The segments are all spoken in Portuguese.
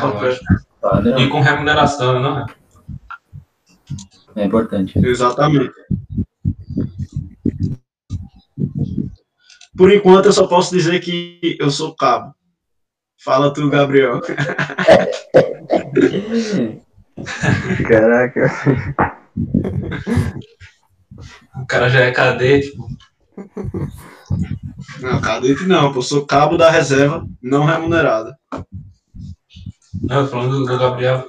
É, lógico. Padrão. E com remuneração, não é? É importante. Exatamente. Por enquanto, eu só posso dizer que eu sou cabo. Fala tu, Gabriel. Caraca. O cara já é cadete, pô. Não, cadete não, pô. Eu sou cabo da reserva não remunerada. Não, falando do, Gabriel.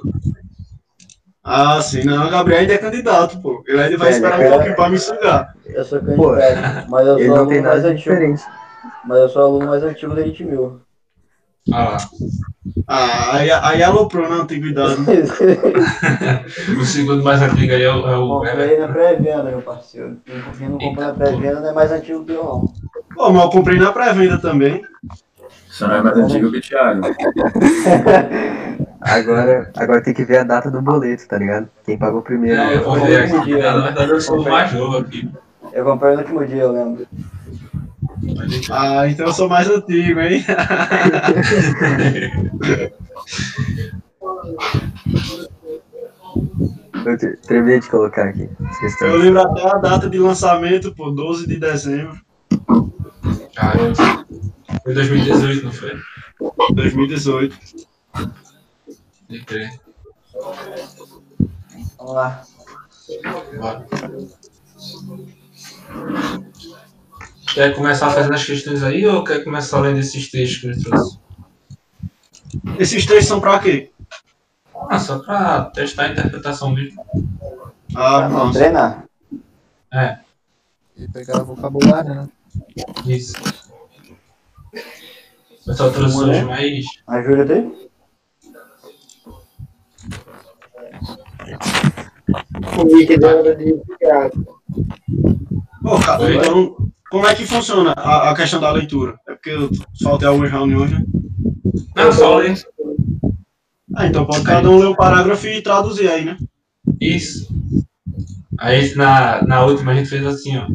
Ah, sim, não. O Gabriel ainda é candidato, pô. Ele ainda vai É, esperar um é- pouquinho pra me sugar. Eu sou Pô, candidato, mas eu Ele sou não tem aluno nada mais de antigo. diferente. Mas eu sou aluno mais antigo da Elite Mil. Ah lá. Ah, aí, aí aloprou na antiguidade. O segundo mais antigo aí é o, é o Comprei na pré-venda, meu parceiro. Quem não comprou na pré-venda não é mais antigo que eu, não. Pô, mas eu comprei na pré-venda também. Não é mais antigo que o Thiago. Agora, agora tem que ver a data do boleto, tá ligado? Quem pagou primeiro. É, eu vou ver aqui. Na verdade, eu sou o mais novo aqui. Eu comprei no último dia, eu lembro. Ah, então eu sou mais antigo, hein? Eu te- terminei de colocar aqui. Eu lembro até a data de lançamento, pô, 12 de dezembro Cara, foi 2018, não foi? de 2018. Pode crer. Vamos lá. Bora. Quer começar fazendo as questões aí ou quer começar além desses textos que eu trouxe? Esses textos são pra quê? Ah, só pra testar a interpretação mesmo. Ah, Pra não treinar. É, E pegar vocabulário, né? isso. Eu só trouxe hoje mais. A Júlia tem? O link dela de Thiago. Pô, cara, Oi? então, como é que funciona a, a questão da leitura? É porque eu faltei algumas reuniões, né? Não, só ler. Ah, então pode cada um ler o parágrafo e traduzir aí, né? Isso. Aí na, na última a gente fez assim, ó.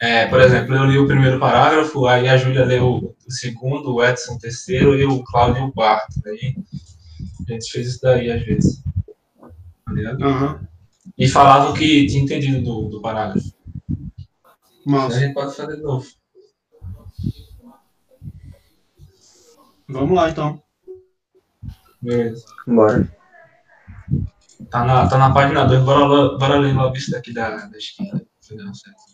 É, por exemplo, eu li o primeiro parágrafo, aí a Júlia leu o segundo, o Edson o terceiro e o Cláudio o quarto. Aí a gente fez isso daí às vezes. Tá ligado? Aham. E falava o que tinha entendido do, do parágrafo. Aí a gente pode fazer de novo. Vamos lá, então. Beleza. Bora. Tá na, tá na página 2, bora, lá- bora ler logo isso daqui da, da esquerda. Não, certo.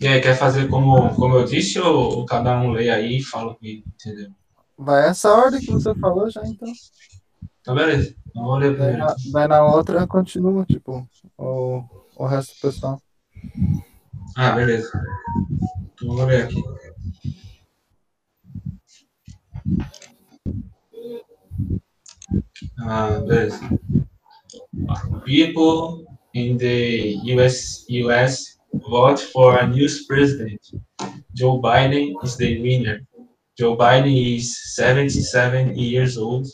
E aí, quer fazer como, como eu disse ou, ou cada um lê aí e fala o que entendeu? Vai essa ordem que você falou já, então. Então, beleza. Então, vou ler Vai na, vai na outra, continua, tipo, o, o resto do pessoal. Ah, beleza. Então, vou ler aqui. Ah, beleza. People in the US, US vote for a new president. Joe Biden is the winner. Joe Biden is 77 years old.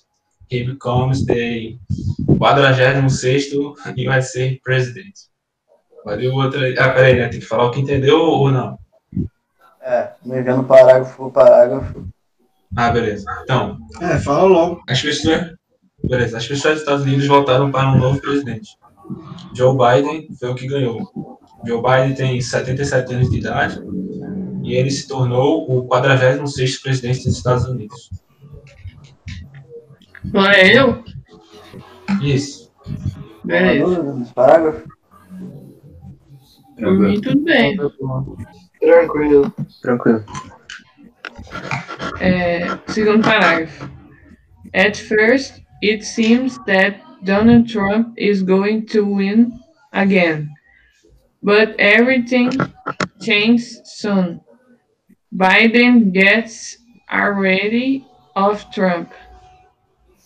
He becomes the 46º USA president. Olha o outro aí. Ah, peraí, né? Tem que falar o que entendeu ou não? É, me vendo parágrafo por parágrafo. Ah, beleza. Então, É, fala logo. as pessoas. Beleza. As pessoas dos Estados Unidos votaram para um novo presidente. Joe Biden foi o que ganhou. Joe Biden tem 77 anos de idade e ele se tornou o 46º presidente dos Estados Unidos. Não é eu? Isso. Beleza. Parágrafo? Por mim, tudo bem. Tranquilo. Tranquilo. É, segundo parágrafo. At first, it seems that Donald Trump is going to win again. But everything changes soon. Biden gets already of Trump.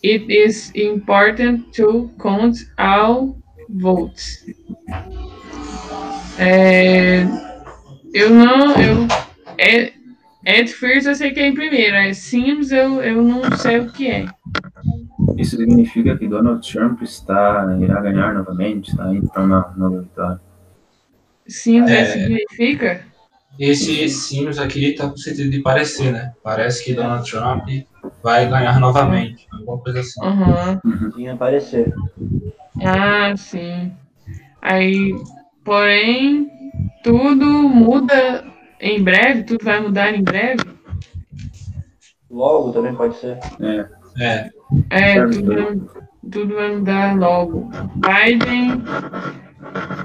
It is important to count all votes. É, eu não, eu é, Ed First eu sei que é em primeiro, é Sims eu, eu não sei o que é. Isso significa que Donald Trump está irá ganhar novamente, está indo para uma nova vitória. Sims É. é. significa? Esse símbolos aqui tá com sentido de parecer, né? Parece que Donald Trump vai ganhar novamente. Alguma coisa assim. Aham. Tinha aparecer. Ah, sim. Aí, porém, tudo muda em breve, tudo vai mudar em breve. Logo também pode ser. É, É, É, Certo. tudo, vai- tudo vai mudar logo. Biden,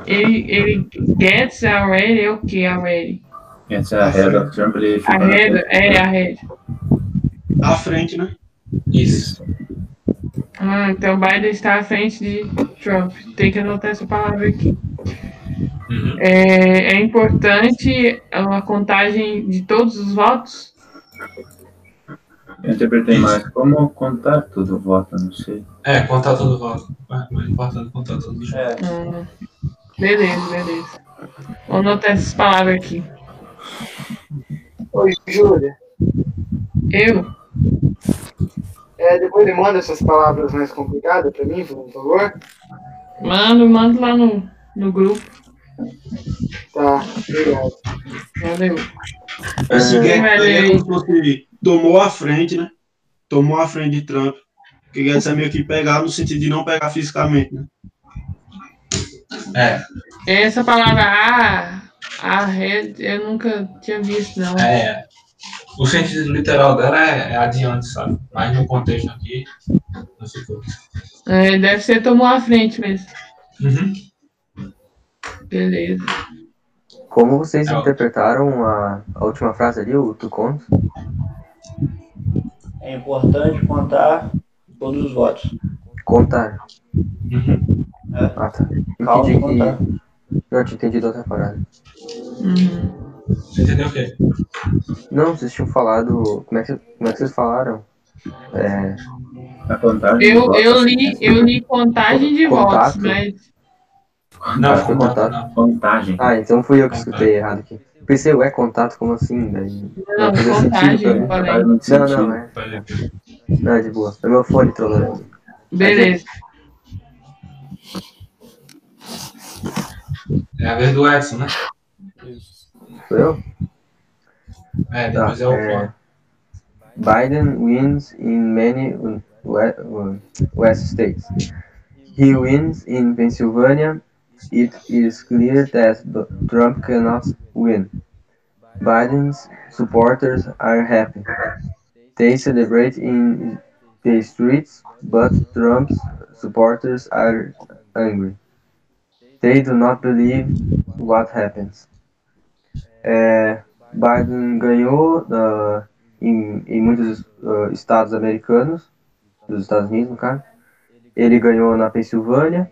ele, ele gets already, é o que already? essa é a head of Trump, ele Ahead, é, ahead. À frente, né? isso. Ah, então Biden está à frente de Trump. Tem que anotar essa palavra aqui. Uhum. É, é importante a contagem de todos os votos? Eu interpretei mais como contar tudo o voto, não sei. É, contar todo o voto. É mais importante contar todo o voto. É. Hum, beleza, beleza. Vou anotar essas palavras aqui. Oi, Júlia. Eu? É, depois me manda essas palavras mais complicadas pra mim, por favor. Mando, mando lá no, no grupo. Tá, obrigado. Valeu. É. É se fosse tomou a frente, né? Tomou a frente de Trump. Porque Guedes é meio que pegar no sentido de não pegar fisicamente, né? É, Essa palavra a, ahead, eu nunca tinha visto, não. é. O sentido literal dela é, é adiante, sabe? Mas no contexto aqui, não ficou. É, deve ser tomou a frente mesmo. Uhum. Beleza. Como vocês É interpretaram a, a última frase ali, o tu conta? É importante contar todos os votos. Contar. Uhum. Ah, tá. Calma, Entendi contar. que. Não, tinha entendido outra parada. Uhum. Você entendeu o quê? Não, vocês tinham falado. Como é que, como é que vocês falaram? É, A contagem Eu, eu, li, eu li contagem de votos, Contato. mas Não, foi contato contato. não. Contagem. Ah, então fui eu que escutei errado aqui. Pensei, ué, contato, como assim? Daí, não, fazia sentido pra contagem, falei. Muito Não, sentido. não, é. Não, é de boa. É meu fone trolando. Beleza. É a vez do Edson, né? Isso. Sou eu? É, Tá. depois é o é, fone. Biden wins in many we- West states. He wins in Pennsylvania. It is clear that Trump cannot win. Biden's supporters are happy. They celebrate in the streets, but Trump's supporters are angry. They do not believe what happens. É, Biden ganhou uh, em, em muitos uh, estados americanos, dos Estados Unidos, no caso. Ele ganhou na Pensilvânia.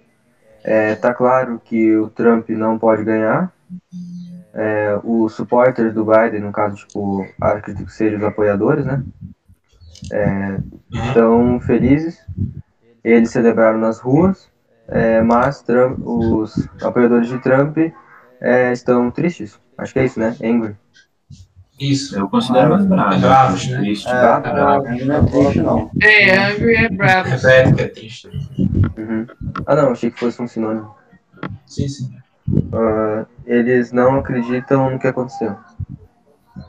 É, tá claro que o Trump não pode ganhar. É, os supporters do Biden, no caso, tipo, acredito que sejam os apoiadores, né? É, estão felizes. Eles celebraram nas ruas, é, mas Trump- os apoiadores de Trump é, estão tristes. Acho que é isso, né? Angry. Isso. Eu considero mais bravo. Bravos, né? Triste. É, Bravo, bravo. Não é triste, não. É, angry é bravo. Repete que é triste. Uhum. Ah, não, achei que fosse um sinônimo. Sim, sim. Ah, eles não acreditam no que aconteceu.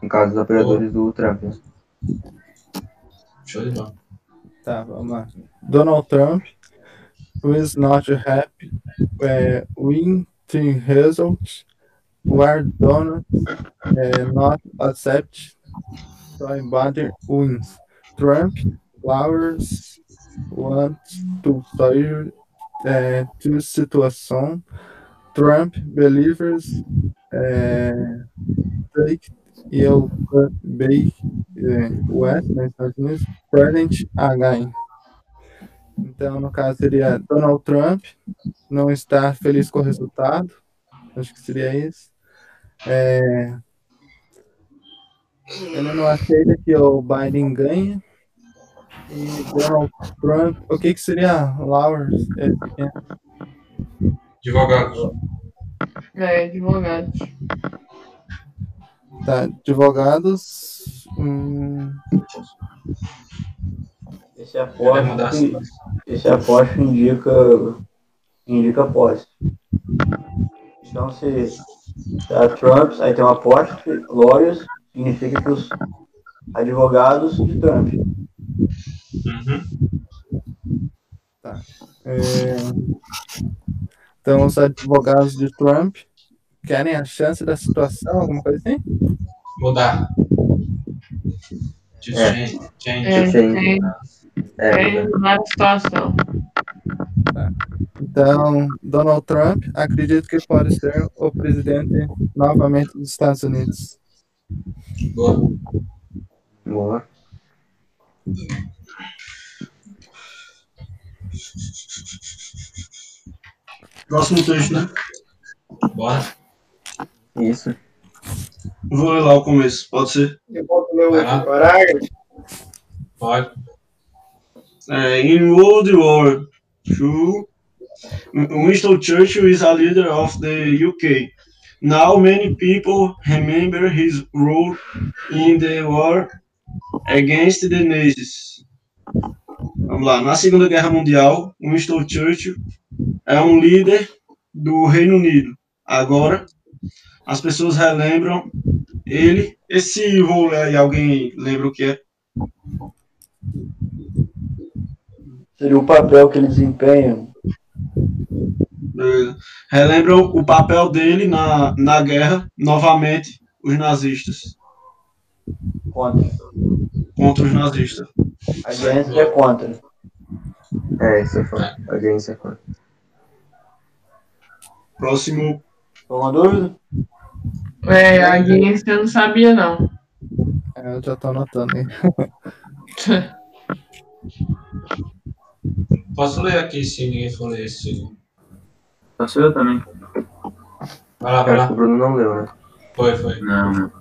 No caso dos apoiadores do Trump. Show de bola. Tá, vamos lá. Donald Trump was not happy uh, with the results where Donald uh, not accept Biden wins. Trump flowers wants to solve uh, the situation. Trump believers uh, take eu bem West, nos Estados Unidos, President again. Então, no caso, seria Donald Trump não está feliz com o resultado. Acho que seria isso. É, ele não aceita que o Biden ganhe. E Donald Trump. O que, que seria Lowers? É, é, Advogado. É, advogado. tá, advogados. Hum, Esse apóstolo, assim. esse apóstolo indica, indica posse. Então, se Tá, Trumps, aí tem um apóstrofe, lawyers, significa que os advogados de Trump. Uhum. É, Então, os advogados de Trump querem a chance da situação, alguma coisa assim? Mudar. É. change. change. É, Change. é, É, é mudar a situação. Então, Donald Trump acredito que pode ser o presidente novamente dos Estados Unidos. Boa. boa. Próximo texto, né? Bora. Isso. Vou ler lá o começo, pode ser? Eu boto meu Vai lá. último parágrafo. Pode. É, in World War II, Winston Churchill is a leader of the UK. Now many people remember his role in the war against the Nazis. Vamos lá. Na Segunda Guerra Mundial, Winston Churchill é um líder do Reino Unido. Agora, as pessoas relembram ele. Esse role aí, alguém lembra o que é? Seria o papel que ele desempenha. Beleza. relembram o papel dele na, na guerra, novamente, os nazistas, Contra. contra os nazistas. A agência é contra. É, isso é foda. Alguém isso é foda. Próximo, Alguma dúvida? É, a Guinness eu não sabia, não. É, Eu já tô anotando aí. Posso ler aqui se ninguém for ler esse. Posso eu também? Vai lá, Eu vai acho que lá. o Bruno não leu, né? Foi, foi. Não, não.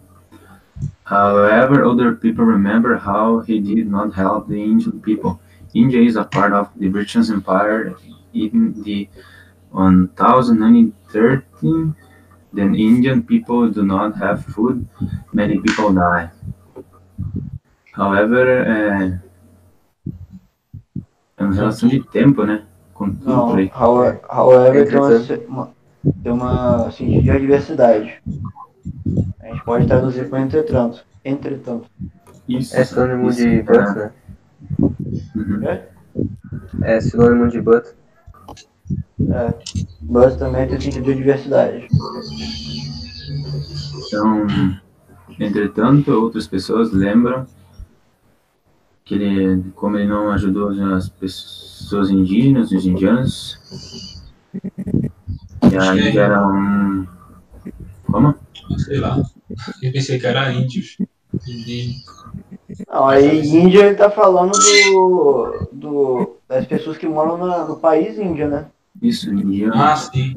However, other people remember how he did not help the Indian people. India is a part of the British Empire. In the 1013, then Indian people do not have food. Many people die. However, é, é uma relação de tempo, né? Com tudo Não. por aí. However, however tem, uma, tem uma sentido de adversidade. A gente pode traduzir por entretanto. Entretanto. Isso. É sinônimo isso, de é. but, né? Uhum. É? É sinônimo de but. É. But também tem sentido de adversidade. Então, entretanto, outras pessoas lembram que ele, como ele não ajudou as pessoas indígenas, os indianos, que a Índia era um. Como? Sei lá. Eu pensei que era índios. Não, aí Índia ele tá falando do, do, das pessoas que moram na- no país Índia, né? Isso, indiano. Ah, sim.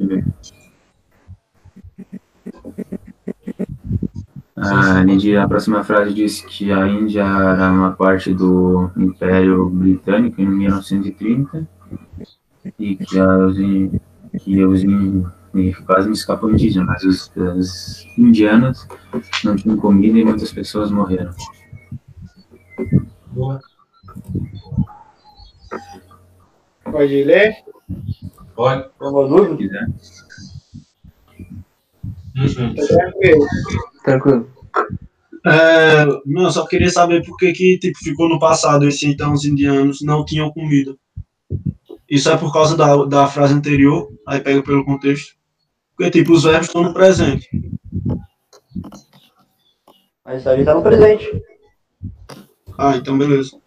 A, Índia- a próxima frase diz que a Índia era uma parte do Império Britânico em 1930 e que os, in- que os quase me escapou indígena, mas os, os indianos não tinham comida e muitas pessoas morreram. Boa. Pode ler? Pode. Dúvida? Se quiser. Uhum. Tá tranquilo. Tranquilo. É, não, só queria saber por que, que tipo, ficou no passado esse então os indianos não tinham comida. Isso é por causa da, da frase anterior, aí pega pelo contexto. Porque, tipo, os verbos estão no presente. Mas isso ali tá no presente. Ah, então beleza.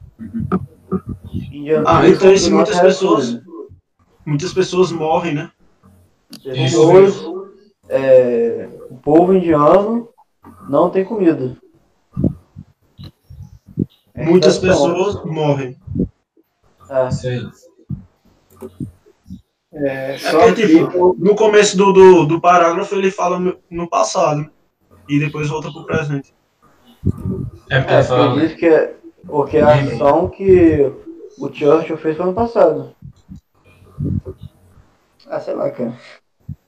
Ah, então isso do muitas pessoas, muitas pessoas morrem, né? Pessoas, é, o povo indiano não tem comida. É Muitas pessoas morrem. É. Isso aí. É, É só porque, que tipo, no começo do, do, do parágrafo ele fala no, no passado e depois volta pro presente. É porque É, diz que é, porque a ação que o Churchill fez foi ano passado. Ah, sei lá, cara.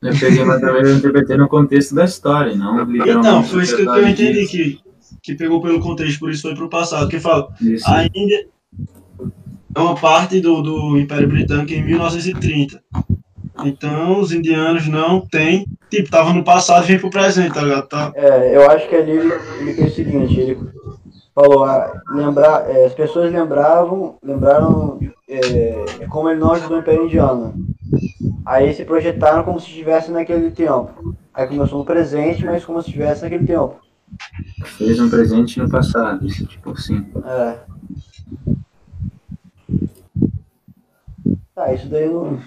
Eu peguei, mas também eu interpretei no contexto da história, não. Então, foi isso que, eu entendi disso. que, que pegou pelo contexto, por isso foi pro passado. Que fala, Isso. a Índia é uma parte do, do Império Britânico em 1930. Então os indianos não têm. Tipo, tava no passado e vem pro presente, tá ligado? Tá? É, eu acho que ali ele, ele fez o seguinte, ele falou, ah, lembrar, é, as pessoas lembravam, lembraram é, como ele não ajudou o Império Indiano. Aí se projetaram como se estivesse naquele tempo. Aí começou no presente, mas como se estivesse naquele tempo. Fez um presente no passado, isso, tipo assim. É. Tá, isso daí não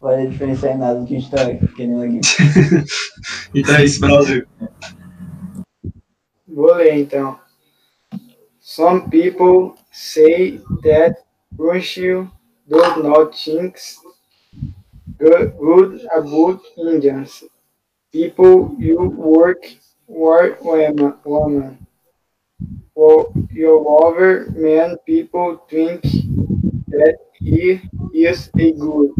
vai diferenciar em nada do que a gente tá querendo aqui. Então é isso, Brasil. Vou ler então. Some people say that Russia does not think good about Indians. People you work war woman. For your lover man people think that he is a good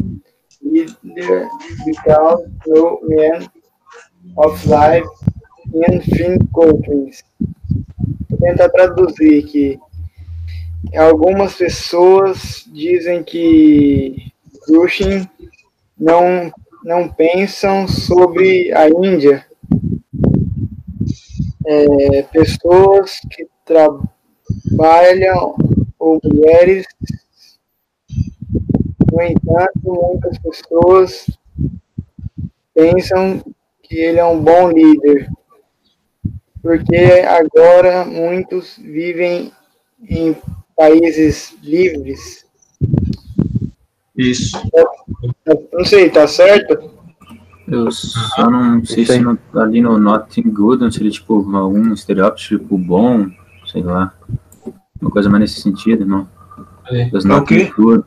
leader because no man of life in fin countries. Vou tentar traduzir aqui. Algumas pessoas dizem que Cushing não, não pensam sobre a Índia. É, pessoas que trabalham ou mulheres. No entanto, muitas pessoas pensam que ele é um bom líder, porque agora muitos vivem em países livres. Isso. Não sei, tá certo? Eu só não sei se no- ali no Nothing Good não seria tipo algum estereótipo bom, sei lá. Uma coisa mais nesse sentido, não. É o not quê? good.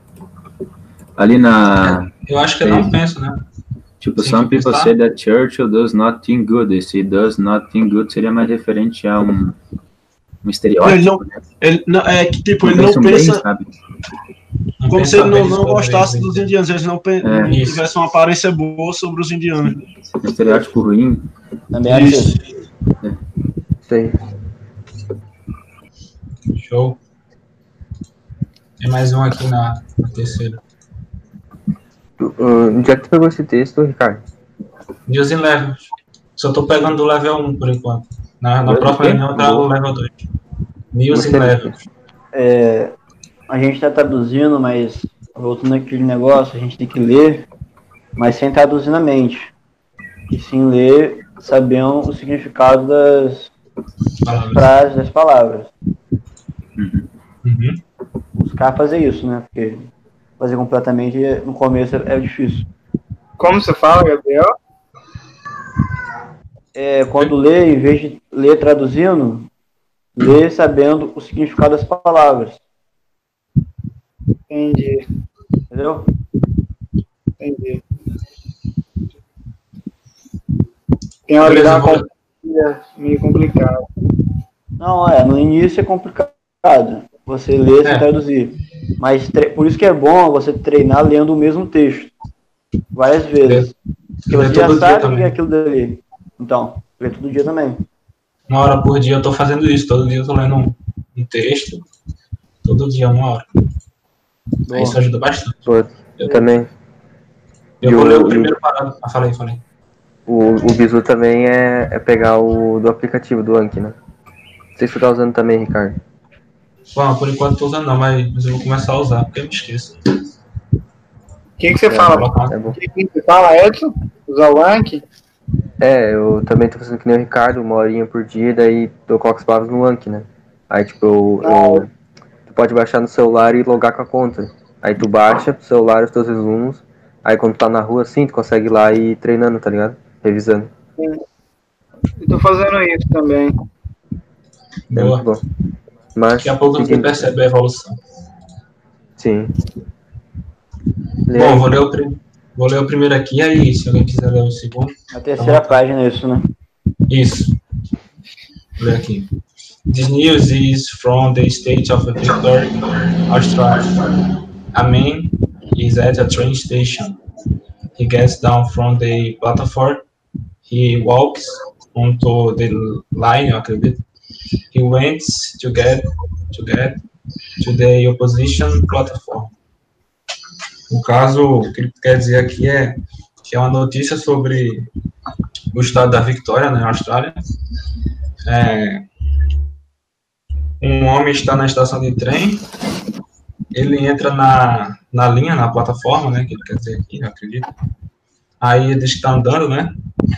Ali na. Eu acho que eu não penso, né? Tipo, Sim, some people pensar. say that Churchill does nothing good. Esse does nothing good seria mais referente a um, um estereótipo. Ele não- né? Ele, não, é que, tipo, ele Não bem, pensa. sabe? Não Como se ele não, não gostasse dos né? indianos, eles não, É. tivessem uma aparência boa sobre os indianos. Um estereótipo ruim. Também acho Isso. Isso aí. Show. Tem mais um aqui na, na terceira. Tu- ah, Onde é que tu pegou esse texto, Ricardo? News in Level. Só tô pegando do level 1 por enquanto. Na, na próxima sei. reunião eu trago o level 2. News in Level. É, a gente está traduzindo, mas voltando àquele negócio, a gente tem que ler, mas sem traduzir na mente. E sim ler sabendo o significado das Palavras. frases, das palavras. Uhum. Buscar fazer isso, né? Porque fazer completamente no começo é, é difícil. Como você fala, Gabriel? É, quando lê, em vez de ler traduzindo, lê sabendo o significado das palavras. Entendi, Entendeu? entendi. Tem hora que Beleza, dá uma meio complicado. Não, é, no início é complicado você ler sem É. traduzir. Mas tre- por isso que é bom você treinar lendo o mesmo texto várias vezes. Porque você já sabe o que é aquilo dali. Então, lê todo dia também. Uma hora por dia eu tô fazendo isso. Todo dia eu tô lendo um, um texto. Todo dia, uma hora. Boa. Isso ajuda bastante. Pô, eu também. Eu E vou o- ler o primeiro parágrafo. Ah, falei, falei. O, o bizu também é, é pegar o do aplicativo do Anki, né? Não sei se tu tá usando também, Ricardo. Bom, por enquanto eu tô usando não, mas, mas eu vou começar a usar, porque eu me esqueço. O que, que você É, fala? É. O que, que você fala, Edson? Usar o Anki? É, eu também tô fazendo que nem o Ricardo, uma horinha por dia, daí eu coloco as palavras no Anki, né? Aí, tipo, eu, eu- tu pode baixar no celular e logar com a conta. Aí tu baixa pro celular os teus resumos, aí quando tu tá na rua assim, tu consegue ir lá e ir treinando, tá ligado? Revisando. Eu tô fazendo isso também. É Boa. muito bom. Mas, Daqui a pouco você percebe a evolução. Sim. Lê Bom, vou ler, o prim... vou ler o primeiro aqui, aí se alguém quiser ler o segundo. A terceira página isso, né? Isso. Vou ler aqui. This news is from the state of Victoria, Australia. A man is at a train station. He gets down from the platform. He walks onto the line, eu acredito. He went to get to get to the opposition platform. No caso, o que ele quer dizer aqui é que é uma notícia sobre o estado da Victoria, na Austrália. É, um homem está na estação de trem, ele entra na, na linha, na plataforma, né, que ele quer dizer aqui, acredito. Aí ele diz que está andando, né,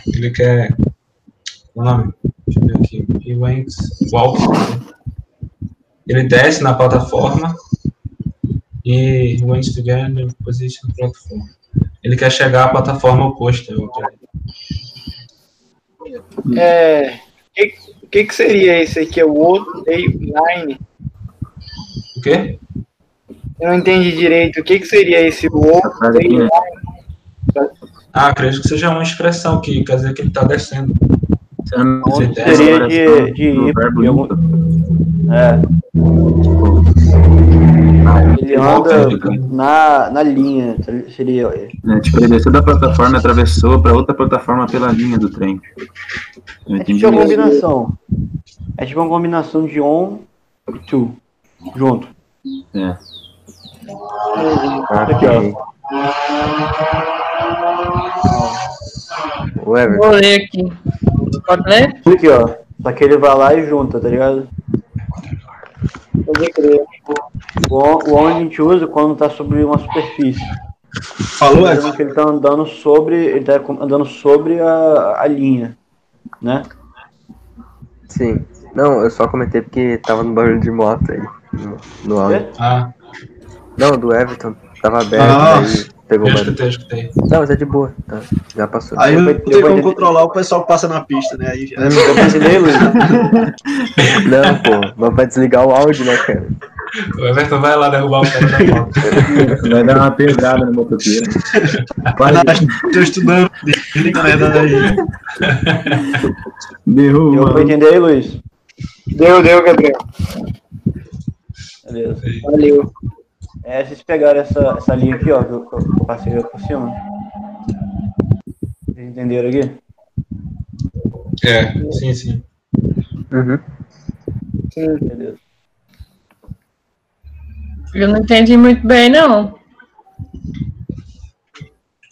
ele quer, o nome, deixa eu ver aqui, went, walk, ele desce na plataforma e went to get in the position platform. Ele quer chegar à plataforma oposta. É, o que, que seria esse aqui? É o outro day line? O quê? Eu não entendi direito. O que, que seria esse outro né? line? Ah, acredito que seja uma expressão que quer dizer que ele está descendo. Me engano, Seria de- oração de verbo de É, ele anda na, na linha, seria. né? Tipo, ele desceu da plataforma e atravessou para outra plataforma pela linha do trem. Eu É tipo uma combinação. É tipo uma combinação de on e to. Junto. É. Aqui, ó. O Everton. Vou ler aqui. Pode ler? Aqui, ó. Só que ele vai lá e junta, tá ligado? Pode crer. O on, o on a gente usa quando tá sobre uma superfície. Falou, Edson? Geralmente ele tá andando sobre. Ele tá andando sobre a, a linha. Né? Sim. Não, eu só comentei porque tava no barulho de moto aí. No, no áudio. Ah, Não, do Everton. Tava aberto, Ah. aí pegou eu escutei, eu escutei. Não, mas é de boa. Tá, já passou. Aí não Depois- tem como controlar o pessoal que passa na pista, né? Aí já... Pra entender, Luiz? Não, pô. Mas vai desligar o áudio, né, cara? O Everton vai lá derrubar o cara da moto. Vai dar uma pedrada no motoqueiro. Tô estudando, desliga né, daí. Derruba. Deu pra entender aí, Luiz? Deu, deu, Gabriel. Beleza. Valeu. É, vocês pegaram essa, essa linha aqui, ó, que eu, que eu passei por cima. Vocês entenderam aqui? É, sim, sim. Uhum. Beleza. Eu não entendi muito bem, não.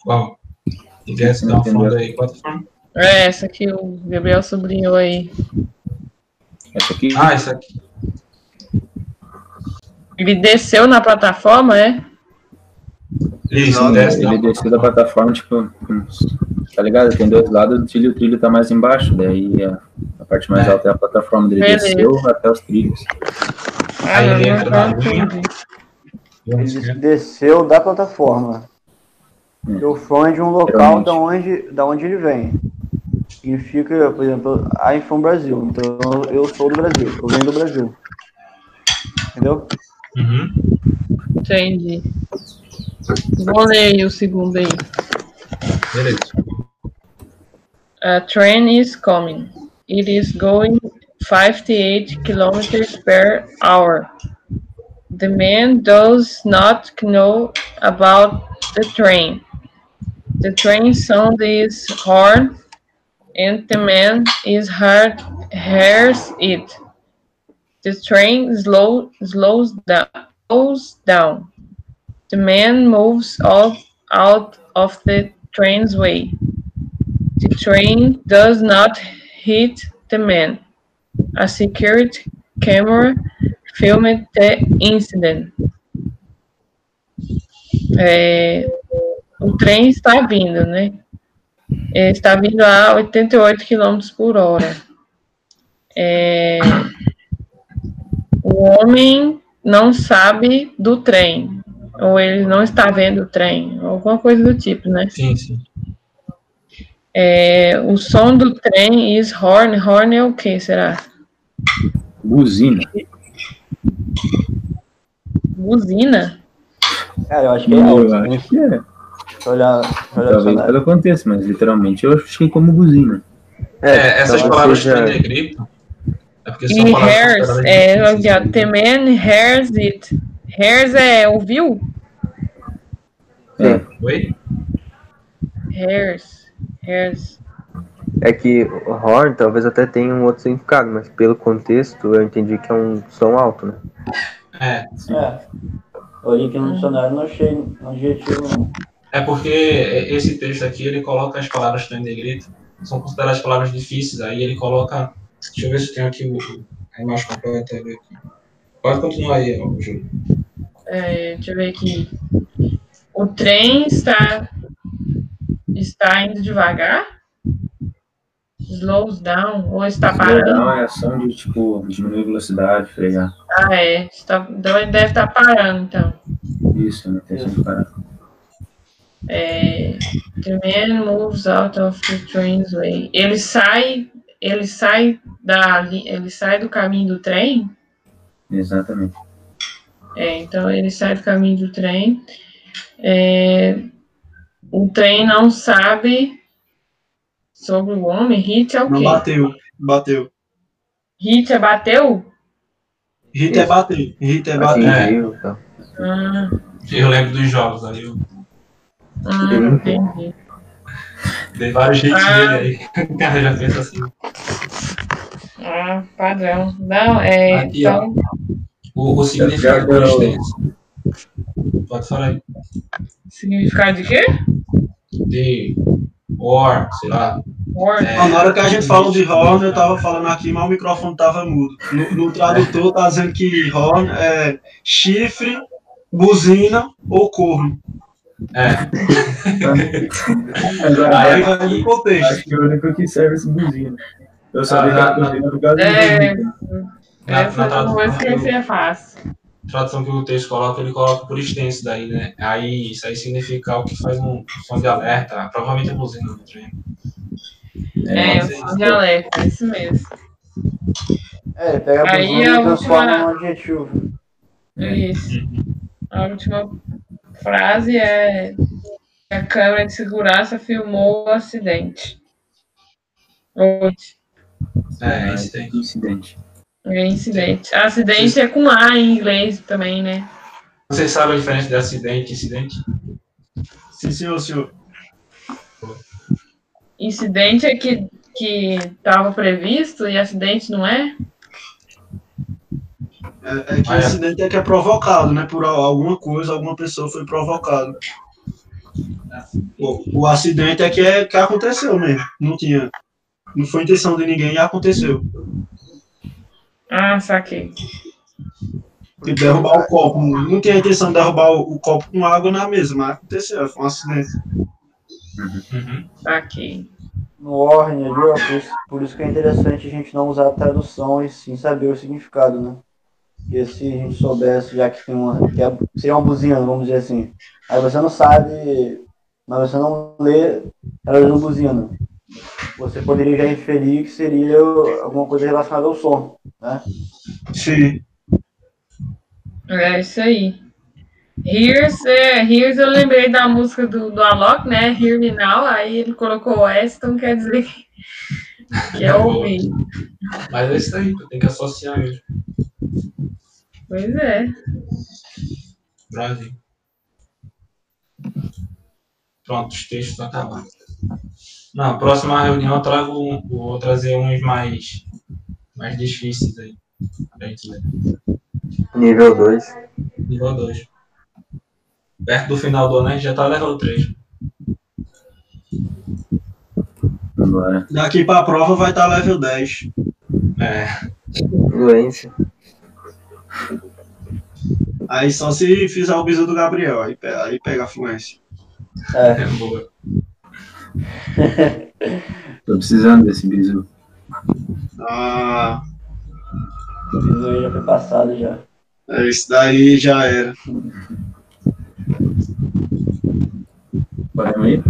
Qual? E desce dá uma aí, plataforma. É essa que o Gabriel sublinhou aí. Essa aqui. Ah, isso aqui. Ele desceu na plataforma, é? Isso, Não, desce Ele desceu da plataforma, tipo, tá ligado? Tem dois lados do trilho, o trilho tá mais embaixo, daí a, a parte mais É. alta é a plataforma dele Beleza. desceu até os trilhos. Ah, Aí ele entra na linha. Ele desceu da plataforma. Hum. Eu fui de um local da onde, da onde ele vem. Significa, por exemplo, I'm from Brasil. Então eu sou do Brasil. Eu venho do Brasil. Entendeu? Uhum. Entendi. Vou ler aí o segundo aí. Beleza. A train is coming. It is going 58 kilometers per hour. The man does not know about the train. The train sound is horn, and the man is hard hears it. The train slow slows down. Slows down. The man moves off out of the train's way. The train does not hit the man. A security camera filmed the incident. É, o trem está vindo, né? Ele eh, está vindo a 88 km por hora. É, o homem não sabe do trem, ou ele não está vendo o trem, alguma coisa do tipo, né? Sim, sim. É, o som do trem is horn. Horn é o que, será? Buzina. Buzina? Cara, eu acho que é Eu acho que é. Olhar, olhar Talvez aconteça, mas literalmente eu achei como buzina. É, essas palavras seja- de negrito. É porque são E consideradas é, olha, né? the man hears it. Hears é ouviu? É, Oi? Hears, hears. É que o horn talvez até tenha um outro significado, mas pelo contexto eu entendi que é um som alto, né? É, É. Olhei aqui no dicionário, não achei um adjetivo não. É porque esse texto aqui, ele coloca as palavras que estão em negrito, são consideradas palavras difíceis, aí ele coloca. Deixa eu ver se tem aqui o, a imagem completa. Aqui. Pode continuar aí, Júlio. É, deixa eu ver aqui. O trem está, está indo devagar? Slows down? Ou está parando? Não, é ação de, tipo, diminuir a velocidade, frear. Ah, é. Está, então ele deve estar parando, então. Isso, né? Tem que parar. É, the man moves out of the train's way. Ele sai, ele sai da, ele sai do caminho do trem. Exatamente. É, então ele sai do caminho do trem. É, o trem não sabe sobre o homem. Hit é o Não quê? bateu. Bateu. Hit é bateu? Hit é bater. Hit é bater. Atingiu, então. Ah, Eu lembro dos jogos aí, eu ah, entendi. Dei vários hits Ah. dele aí. O cara já pensa assim. Ah, padrão. Não, é. Aqui, ó. então, O, o significado extenso. Pode falar aí. significado de quê? De war, sei lá. Word. É, Na hora que a gente falou de horn, eu tava falando aqui, mas o microfone tava mudo. No, no tradutor tá dizendo que horn é chifre, buzina ou corno. É. Agora, Aí Aí, vai no aqui, contexto. acho que o único que serve esse buzina. Eu sabia Ah, que na- era buzina por causa É. do na, Essa na eu não vou tradução, que esquecer o- fácil. tradução que o texto coloca, ele coloca por extenso daí, né? Aí isso aí significa algo que faz um som de alerta, provavelmente a buzina do trem. É, o ser som de alerta, é isso mesmo. É, pega a Aí buzina a e transforma última- num adjetivo. Isso. A última frase é a câmera de segurança filmou o acidente. É, tem. incidente. é incidente. Acidente é com A em inglês também, né? Vocês sabem a diferença de acidente e incidente? Sim, senhor, senhor. Incidente é que que estava previsto e acidente não é? É, é que o Ah, é. acidente é que é provocado, né? Por al- alguma coisa, alguma pessoa foi provocada. O, o acidente é que, é que aconteceu mesmo. Não tinha. Não foi intenção de ninguém e aconteceu. Ah, saquei. Tipo, derrubar o copo. Não tinha intenção de derrubar o, o copo com água na mesa, mas aconteceu. Foi um acidente. Uhum. Saquei. No Warren ali, ó, por isso, por isso que é interessante a gente não usar a tradução e sim saber o significado, né? Porque se a gente soubesse, já que tem uma. Que é, seria uma buzina, vamos dizer assim. Aí você não sabe, mas você não lê ela usando buzina. Você poderia já inferir que seria alguma coisa relacionada ao som, né? Sim. É isso aí. Here's, é, here's eu lembrei da música do, do Alok, né? Hear Me Now, aí ele colocou Weston, quer dizer que, que é ouvir. Mas é isso aí, tem que associar mesmo. Pois é. Brasil. Pronto, os textos estão acabados. Na próxima reunião eu trago um, vou trazer uns mais, mais difíceis aí. Pra gente ler. Nível 2. Nível 2. Perto do final do ano a gente já tá level 3. Agora. Daqui pra prova vai estar level 10. É, Doença. Aí só se fizer o biso do Gabriel, aí, pe- aí pega a fluência. É, é boa. Tô precisando desse bisu. Ah, isso aí já foi passado já. é, isso daí já era. Podemos ir?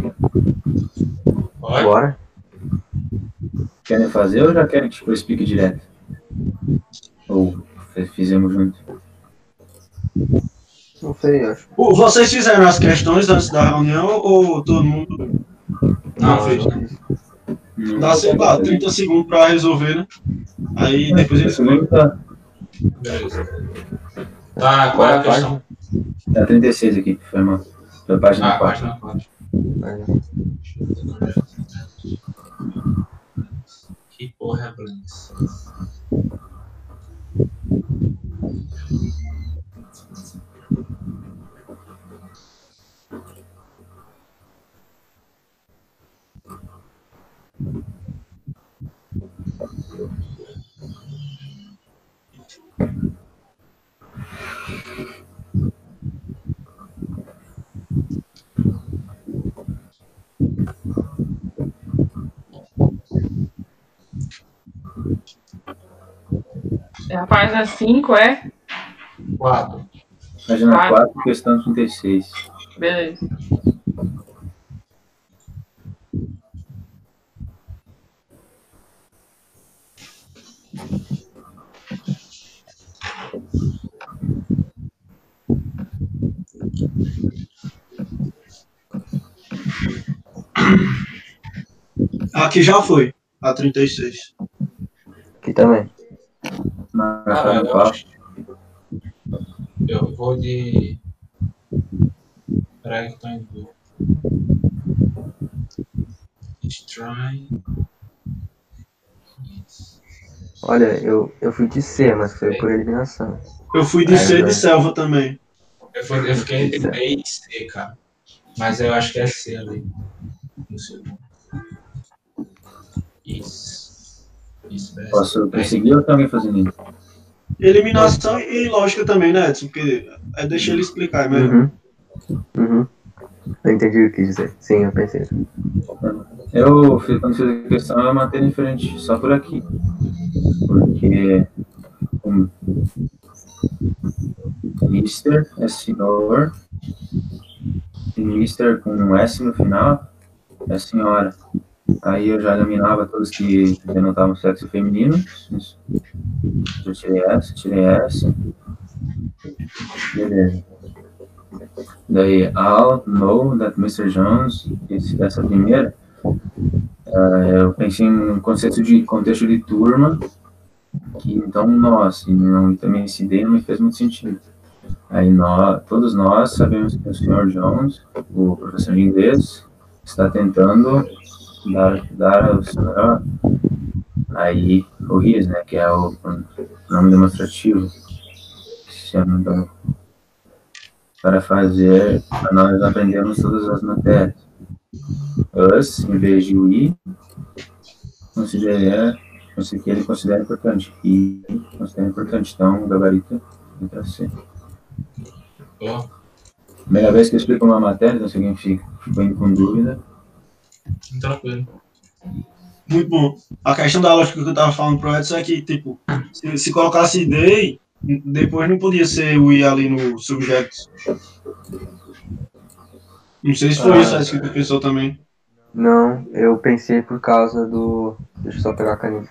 Pode? Bora. Querem fazer ou já querem que tipo, eu explique direto? Ou fizemos junto? Não sei, acho. Pô, Vocês fizeram as questões antes da reunião ou todo mundo Não, fez? Não. Dá, sei lá, 30 segundos pra resolver, né? Aí depois eles tá, Beleza. Tá, qual é a questão? tá 36 aqui, foi mal. Foi a página Ah, 4. página 4. people have links. É? A página 5 é? 4. Página Quatro. 4, questão 36. Beleza. Aqui já foi, a 36. Aqui também. Na Ah, página eu 4. acho. Eu vou de. Peraí que tá em dúvida. Olha, eu, eu fui de C, mas foi por eliminação. Eu fui de É, C de selva também. Eu, fui, eu fiquei entre B e C, cara. Mas eu acho que é C ali. No segundo. Isso. Isso, beleza. Posso perseguir ou tem alguém fazendo isso? Eliminação e lógica também, né, Edson? Porque é, deixa ele explicar, é melhor. Uhum. Uhum. Eu entendi o que quis dizer. Sim, eu pensei. Eu, fiz- quando fiz a questão, eu matei diferente, só por aqui. Porque o Mister é senhor, e Mister com um S no final é senhora. Aí eu já eliminava todos que denotavam sexo feminino. Eu tirei essa, tirei essa. Beleza. Daí, I'll know that Mr. Jones, esse, essa primeira, ah, eu pensei um conceito de contexto de turma, que então nós, e não, também esse D não fez muito sentido. Aí nós, todos nós sabemos que o Sr. Jones, o professor de inglês, está tentando dar, dar ao senhor aí o his, né, que é o nome demonstrativo, se eu não engano, para fazer, nós aprendermos todas as matérias. Us, em vez de we, considera, isso que ele considera importante. E considera importante. Então, o gabarito entra C. Primeira vez que eu explico uma matéria, então se alguém fica, ficou com dúvida, tranquilo. Muito bom. A questão da lógica que eu tava falando pro Edson é que, tipo, se, se colocasse they, depois não podia ser o i ali no subject. Não sei se foi Ah. isso Edson, que tu pensou também. Não, eu pensei por causa do. Deixa eu só pegar a caneta.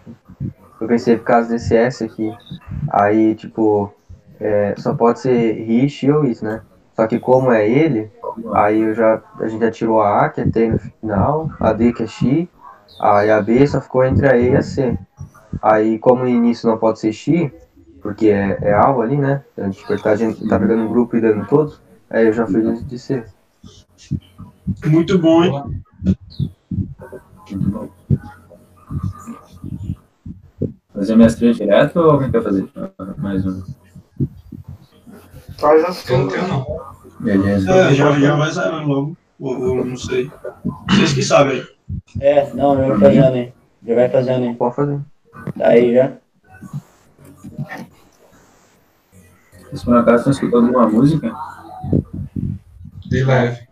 Eu pensei por causa desse S aqui. Aí, tipo, é, só pode ser he, she ou it, né? Só que como é ele, aí eu já, a gente já tirou a A, que é T no final, a D que é she, aí a B só ficou entre a E e a C. Aí, como no início não pode ser she, porque é, é algo ali, né? A gente tá, a gente tá pegando um grupo e dando todos, aí eu já fui de, de C. Muito bom, hein? Muito bom. Fazer minhas três direto ou alguém quer fazer mais um? Faz as Eu não tenho, não. Beleza. É, já, já vai zerando logo. Ou, ou não sei. Vocês que sabem. É, não, já vai fazendo aí. Já vai fazendo aí. Pode fazer. Tá aí já. Se por acaso estão escutando alguma música, De leve.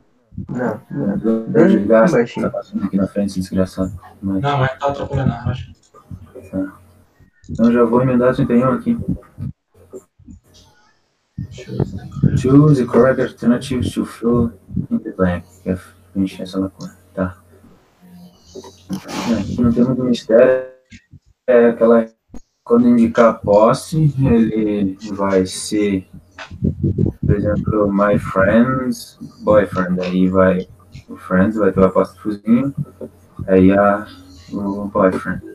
Não, não. eu baixinho. tá passando aqui na frente, desgraçado. Mas, Não, mas tá atrapalhando a rocha. então já vou emendar 31 aqui. Choose the correct alternatives to fill in the blank. Que é preencher essa lacuna. Tá. Aqui não tem muito mistério. É aquela. Quando indicar posse, ele vai ser, por exemplo, my friend's boyfriend. Aí vai. O friends vai ter o apóstrofozinho. Aí a, o boyfriend.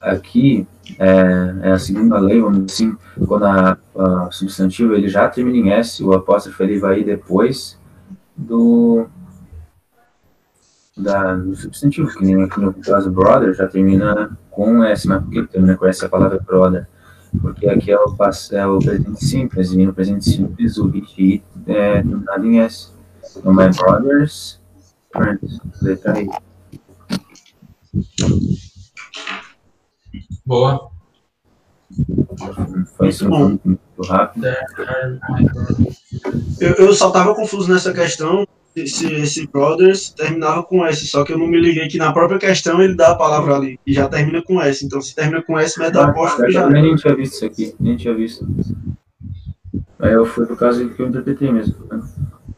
Aqui é, é a segunda lei, vamos dizer assim, quando a, a substantivo ele já termina em S, o apóstrofo ele vai depois do, da, do substantivo, que nem aqui no caso brother já termina com S, mas por que termina com S a palavra brother? Porque aqui é o, é o presente simples, e no presente simples o it é terminado em S. Então, my brothers, friends, letra I. Boa. Foi isso Muito bom. are- Eu, eu só tava confuso nessa questão se esse Brothers terminava com S, só que eu não me liguei que na própria questão ele dá a palavra ali e já termina com S. Então se termina com S, mete a apóstrofe e já. Eu nem tinha visto isso aqui, nem tinha visto. Aí eu fui por causa que eu interpretei mesmo.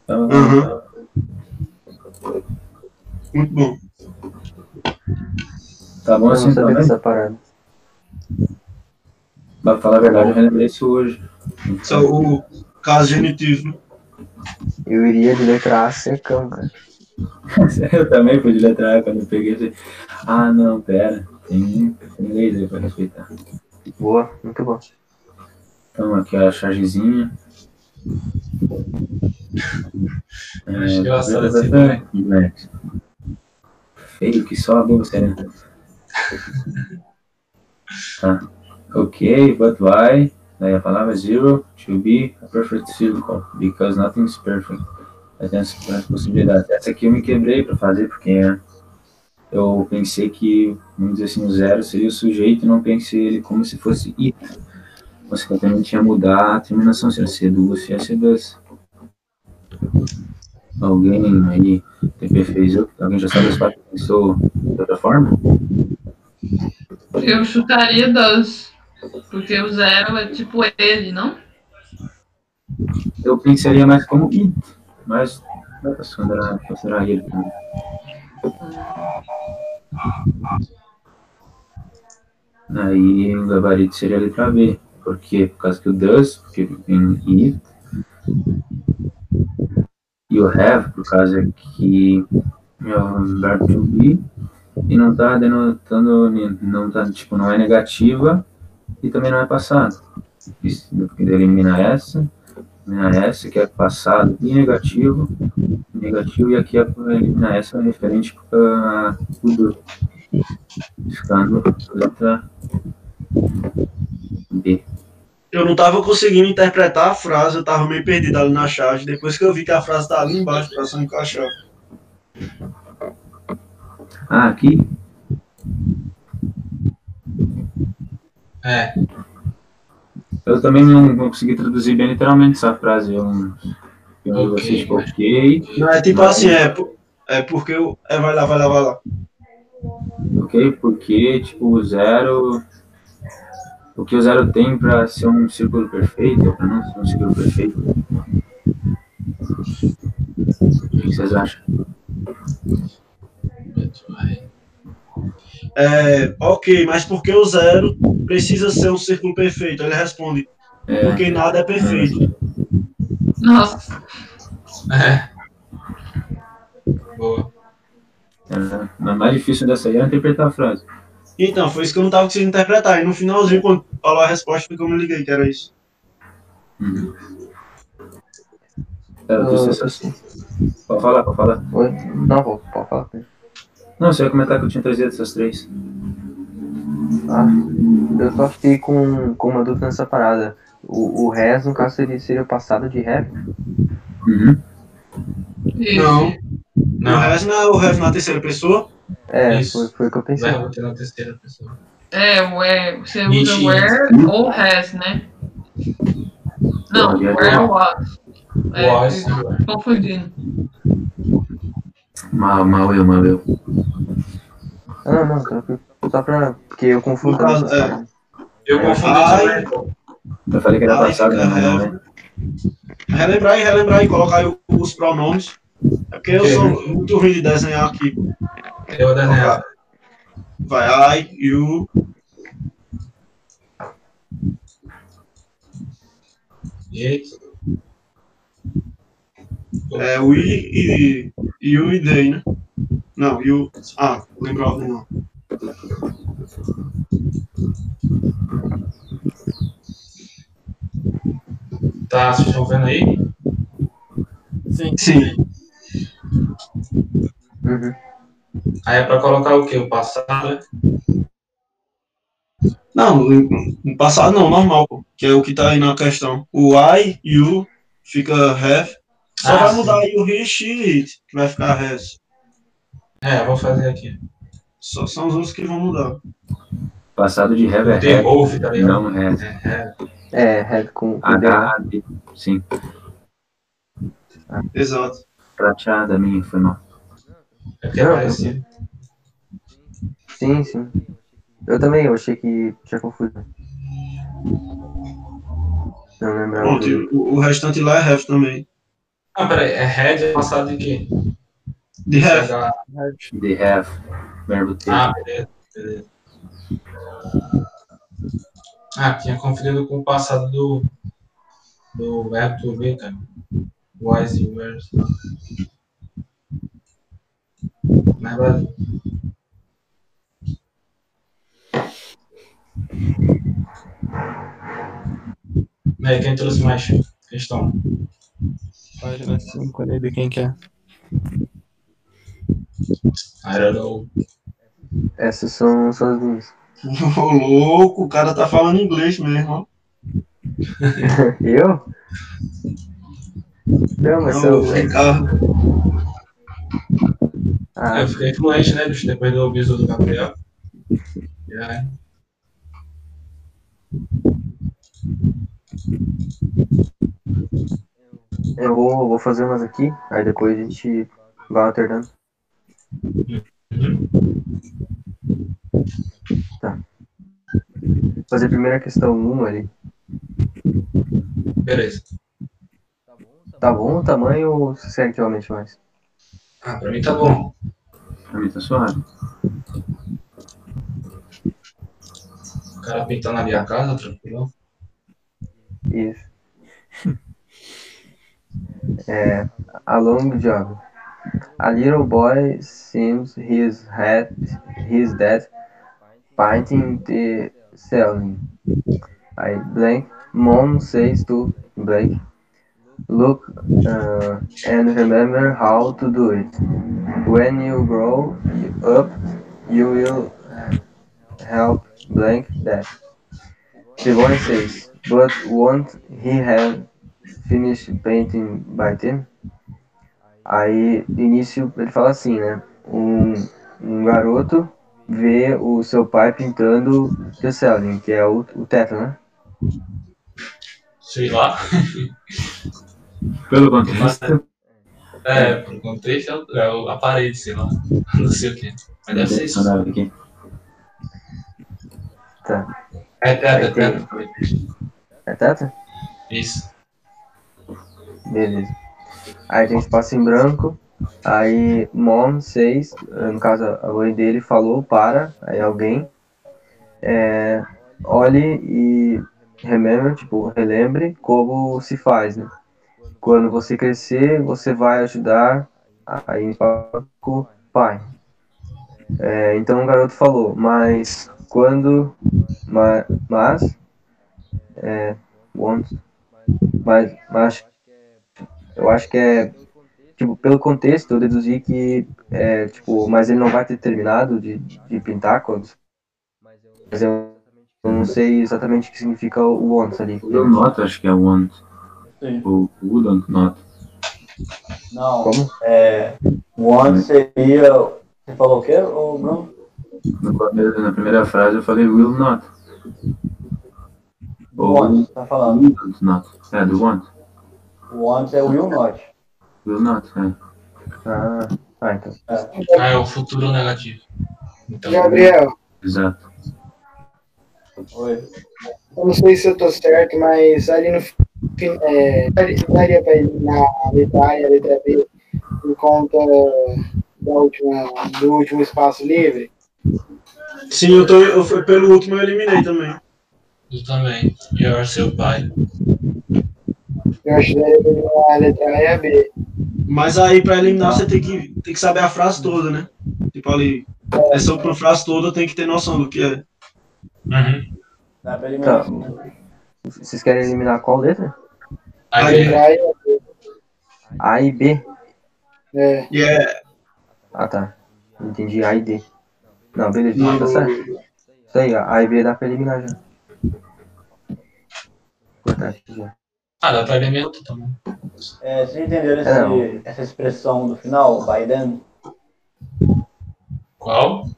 Então, Uhum. Muito bom. Tá bom Eu assim não sabia também? dessa parada. Pra falar a verdade, eu relembrei isso hoje. Só o caso genitivo. né? Eu iria de letra A secão, cara. Eu também fui de letra A quando eu peguei isso. Ah, não, pera. Tem, tem leis aí pra respeitar. Boa, muito bom. Então, aqui a chargezinha. Acho engraçado É, assim também. Black. Feio que só a boca séria. Tá. Ok, but why? Daí a palavra zero to be a perfect circle, because nothing is perfect. Aí tem as, possibilidades. Essa aqui eu me quebrei para fazer, porque eu pensei que, vamos dizer assim, o zero seria o sujeito e não pensei ele como se fosse it. Consequentemente, tinha mudar a terminação, se ia ser duas, se ia ser duas. Alguém aí, TP fez? Alguém já sabe as quatro pensou de outra forma? Eu chutaria does. Porque o zero é tipo ele, não? Eu pensaria mais como it, mas dá pra considerar, considerar ele também. Aí o gabarito seria a letra B. Por quê? Por causa que o does, porque vem it. E o have, por causa que é o verbo to be. E não tá denotando, não tá, tipo, não é negativa e também não é passado. Elimina essa, elimina essa, que é passado e negativo, negativo, e aqui é elimina essa referente para o do. Ficando letra B. Eu não tava conseguindo interpretar a frase, eu tava meio perdido ali na charge. Depois que eu vi que a frase tá ali embaixo pra só encaixar. Ah, aqui? É, Eu também não consegui traduzir bem literalmente essa frase. Eu, eu Ok. vocês ok, Não, é tipo assim, é, é porque eu. É, vai lá, vai lá, vai lá. ok, porque tipo o zero. O que o zero tem para ser um círculo perfeito, ou para não ser um círculo perfeito? O que vocês acham? É, ok, mas por que o zero precisa ser um círculo perfeito? Ele responde, É, porque nada é perfeito. Nossa, é. Boa. é, mas mais difícil dessa aí é interpretar a frase. Então, foi isso que eu não tava conseguindo interpretar. E no finalzinho, quando falou a resposta, foi que eu me liguei que era isso. Uhum. Era Eu- sensação. Pode falar, pode falar. Oi? Não, vou, pode falar. Não, você ia comentar que eu tinha trazido essas três. Ah, eu só fiquei com, com uma dúvida nessa parada. O, o res, no caso, seria, seria o passado de have? Uhum. isso. Não. O Não, resto não é o na terceira pessoa? É, Isso. foi, foi o que eu pensei. verbo ter na terceira pessoa. É, where, você usa where ou has, né? Não, é where igual. was. É, Was. tô confundindo. Mal, mal eu, mal eu. Ah, não, não, tranquilo. Só pra. Porque eu confundo No caso, essas é. Eu confundi Ai. também. Eu falei que era Ai, passado, né? Né? Relembrar e relembrar e colocar aí os pronomes. É porque eu sou muito ruim de desenhar aqui. Eu vou desenhar. Vai, I, you. E É, we e you e they, né? Não, you. Ah, lembra a ordem não. tá, vocês estão vendo aí? Sim. Sim. Uhum. Aí é pra colocar o quê? O passado? Não, no passado não, normal, pô. Que é o que tá aí na questão. O I, you, fica have. Só Ah, vai sim. mudar aí o she e it, que vai ficar has. É, eu vou fazer aqui. Só são os outros que vão mudar. Passado de The have, Wolf, tá ligado? não have. É, é. Com com D, né? H-A-D. Sim, Exato. prateada minha, foi mal. É porque é. Sim, sim. Eu também, eu achei que tinha confuso. Não lembrava. Do- o, o restante lá é have também. Ah, peraí, é head é passado de quê? De have. H- The have, verbo ter. Ah, beleza, beleza. Ah, tinha confundido com o passado do, do verbo to be, cara. Was e were. Mas vai. E aí, quem trouxe mais questão? Página 5 ali de quem que é. I don't know. Essas são, são as minhas. Ô, louco, o cara tá falando inglês mesmo. Eu? Não, mas Não, o Ricardo. Ah, Eu fiquei influente, né, bicho? Depois do bisu do Gabriel. E aí, eu vou, vou fazer umas aqui, aí depois a gente vai alternando. Tá. Fazer a primeira questão 1 ali. beleza. Tá bom o tamanho ou você quer que eu aumente mais? Ah, pra mim tá bom. Pra mim tá suave. O cara pintando ali a casa, tranquilo. Isso. A long job. A little boy seems his hat, his dad painting the ceiling. I blank. Mom says to blank. Look uh, and remember how to do it. When you grow up, you will help blank that. The boy says, but won't he have finished painting by then? Aí, no início, ele fala assim, né? Um, um garoto vê o seu pai pintando the ceiling, que é o, o teto, né? Sei lá. Pelo contexto, É, por contexto é o- é o- a parede, sei lá. Não sei o que. Mas deve ser isso. Tá. É teto, é Aí tem- teto. É teto? Isso. Beleza. Aí tem espaço em branco. Aí mom says, no caso a mãe dele falou para, aí alguém. É, olhe e remember, tipo, relembre como se faz, né? Quando você crescer, você vai ajudar aí com pai. É, então o garoto falou, mas quando, mas, mas é, want, mas, mas eu acho que é tipo pelo contexto eu deduzi que é tipo mas ele não vai ter terminado de, de pintar quando mas eu, eu não sei exatamente o que significa o want ali Eu noto, acho que é want. Sim. O wouldn't not. Não, como é. Want seria. Você falou o quê? No começo, na primeira frase eu falei will not. Ou Want, tá falando. wouldn't not. É, do want. Want é will not. Will not, é. ah, ah então Ah, é o futuro negativo. Então, Gabriel, Exato. Oi. eu não sei se eu tô certo, mas ali no fim, é, daria para eliminar a letra A e a letra B por conta da última, do último espaço livre. Sim, eu, tô, eu fui pelo último eu eliminei também. eu também. You are seu pai. Eu acho que daria pra eliminar a letra A e a B. Mas aí pra eliminar você tem que, tem que saber a frase toda, né? Tipo ali, essa última frase toda tem que ter noção do que é. Uhum. Dá pra eliminar. Tá. vocês querem eliminar qual letra A e a B. A e B É. E é. ah tá entendi A e D não beleza então tá certo isso aí ó, A e B dá pra eliminar já cortar aqui já ah, dá pra outro também. É, vocês entenderam esse- É, essa expressão do final? Biden? Qual?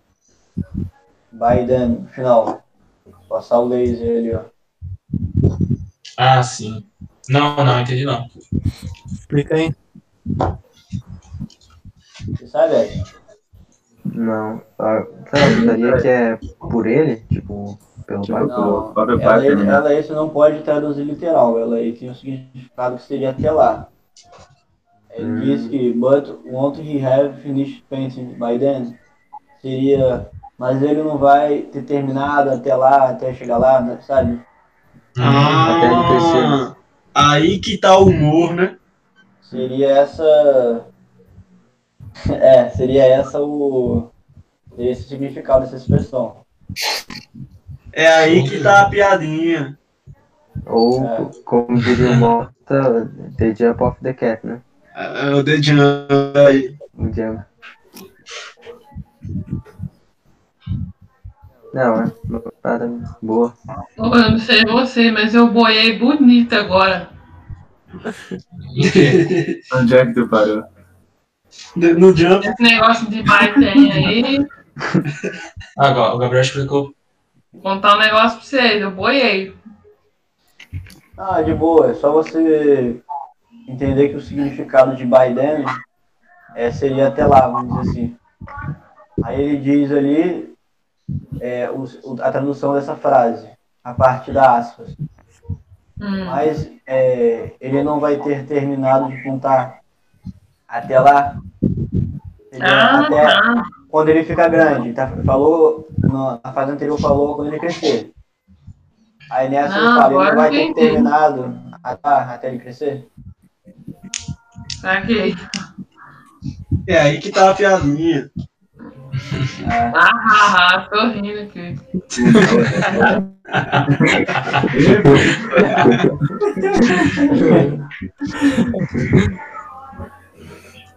Biden, final. Passar o laser ali, ó. Ah, sim. Não, não, entendi não. Explica aí. Você sabe, Ed? Não. Ah, Você gostaria que é por ele? Tipo, pelo Tipo, pai? pelo próprio Ela, pai, aí- né? ela aí você não pode traduzir literal, ela aí tem o significado que seria até lá. Ele Hum. diz que, but won't he have finished painting by then? Seria, mas ele não vai ter terminado até lá, até chegar lá, né, sabe? Até ele crescer. Ah, aí que tá o humor, né? Seria essa. É, seria essa o. Seria esse o significado dessa expressão. É aí que tá a piadinha. Ou, É. como diria o Mota, The Jump of the Cat, né? É o The Jump aí. O Jump. Não, é. Nada boa. Eu não sei você, mas eu boiei bonito agora. Onde é que tu parou? No Jump. Esse negócio de Biden aí, Ah, agora, o Gabriel explicou. Vou contar um negócio pra vocês, eu boiei. Ah, de boa, é só você entender que o significado de Biden é, seria até lá, vamos dizer assim. Aí ele diz ali é, o- o- a tradução dessa frase, a parte da aspas. Hum. Mas é, ele não vai ter terminado de contar até lá. Seria Ah, até tá. Quando ele fica grande. Tá? Falou, no- na fase anterior falou quando ele crescer. Aí nessa ele fala, ele agora não vai ter terminado até, até ele crescer. Saquei. É aí que tá a piadinha. É. Ah, ah, ah, tô rindo aqui.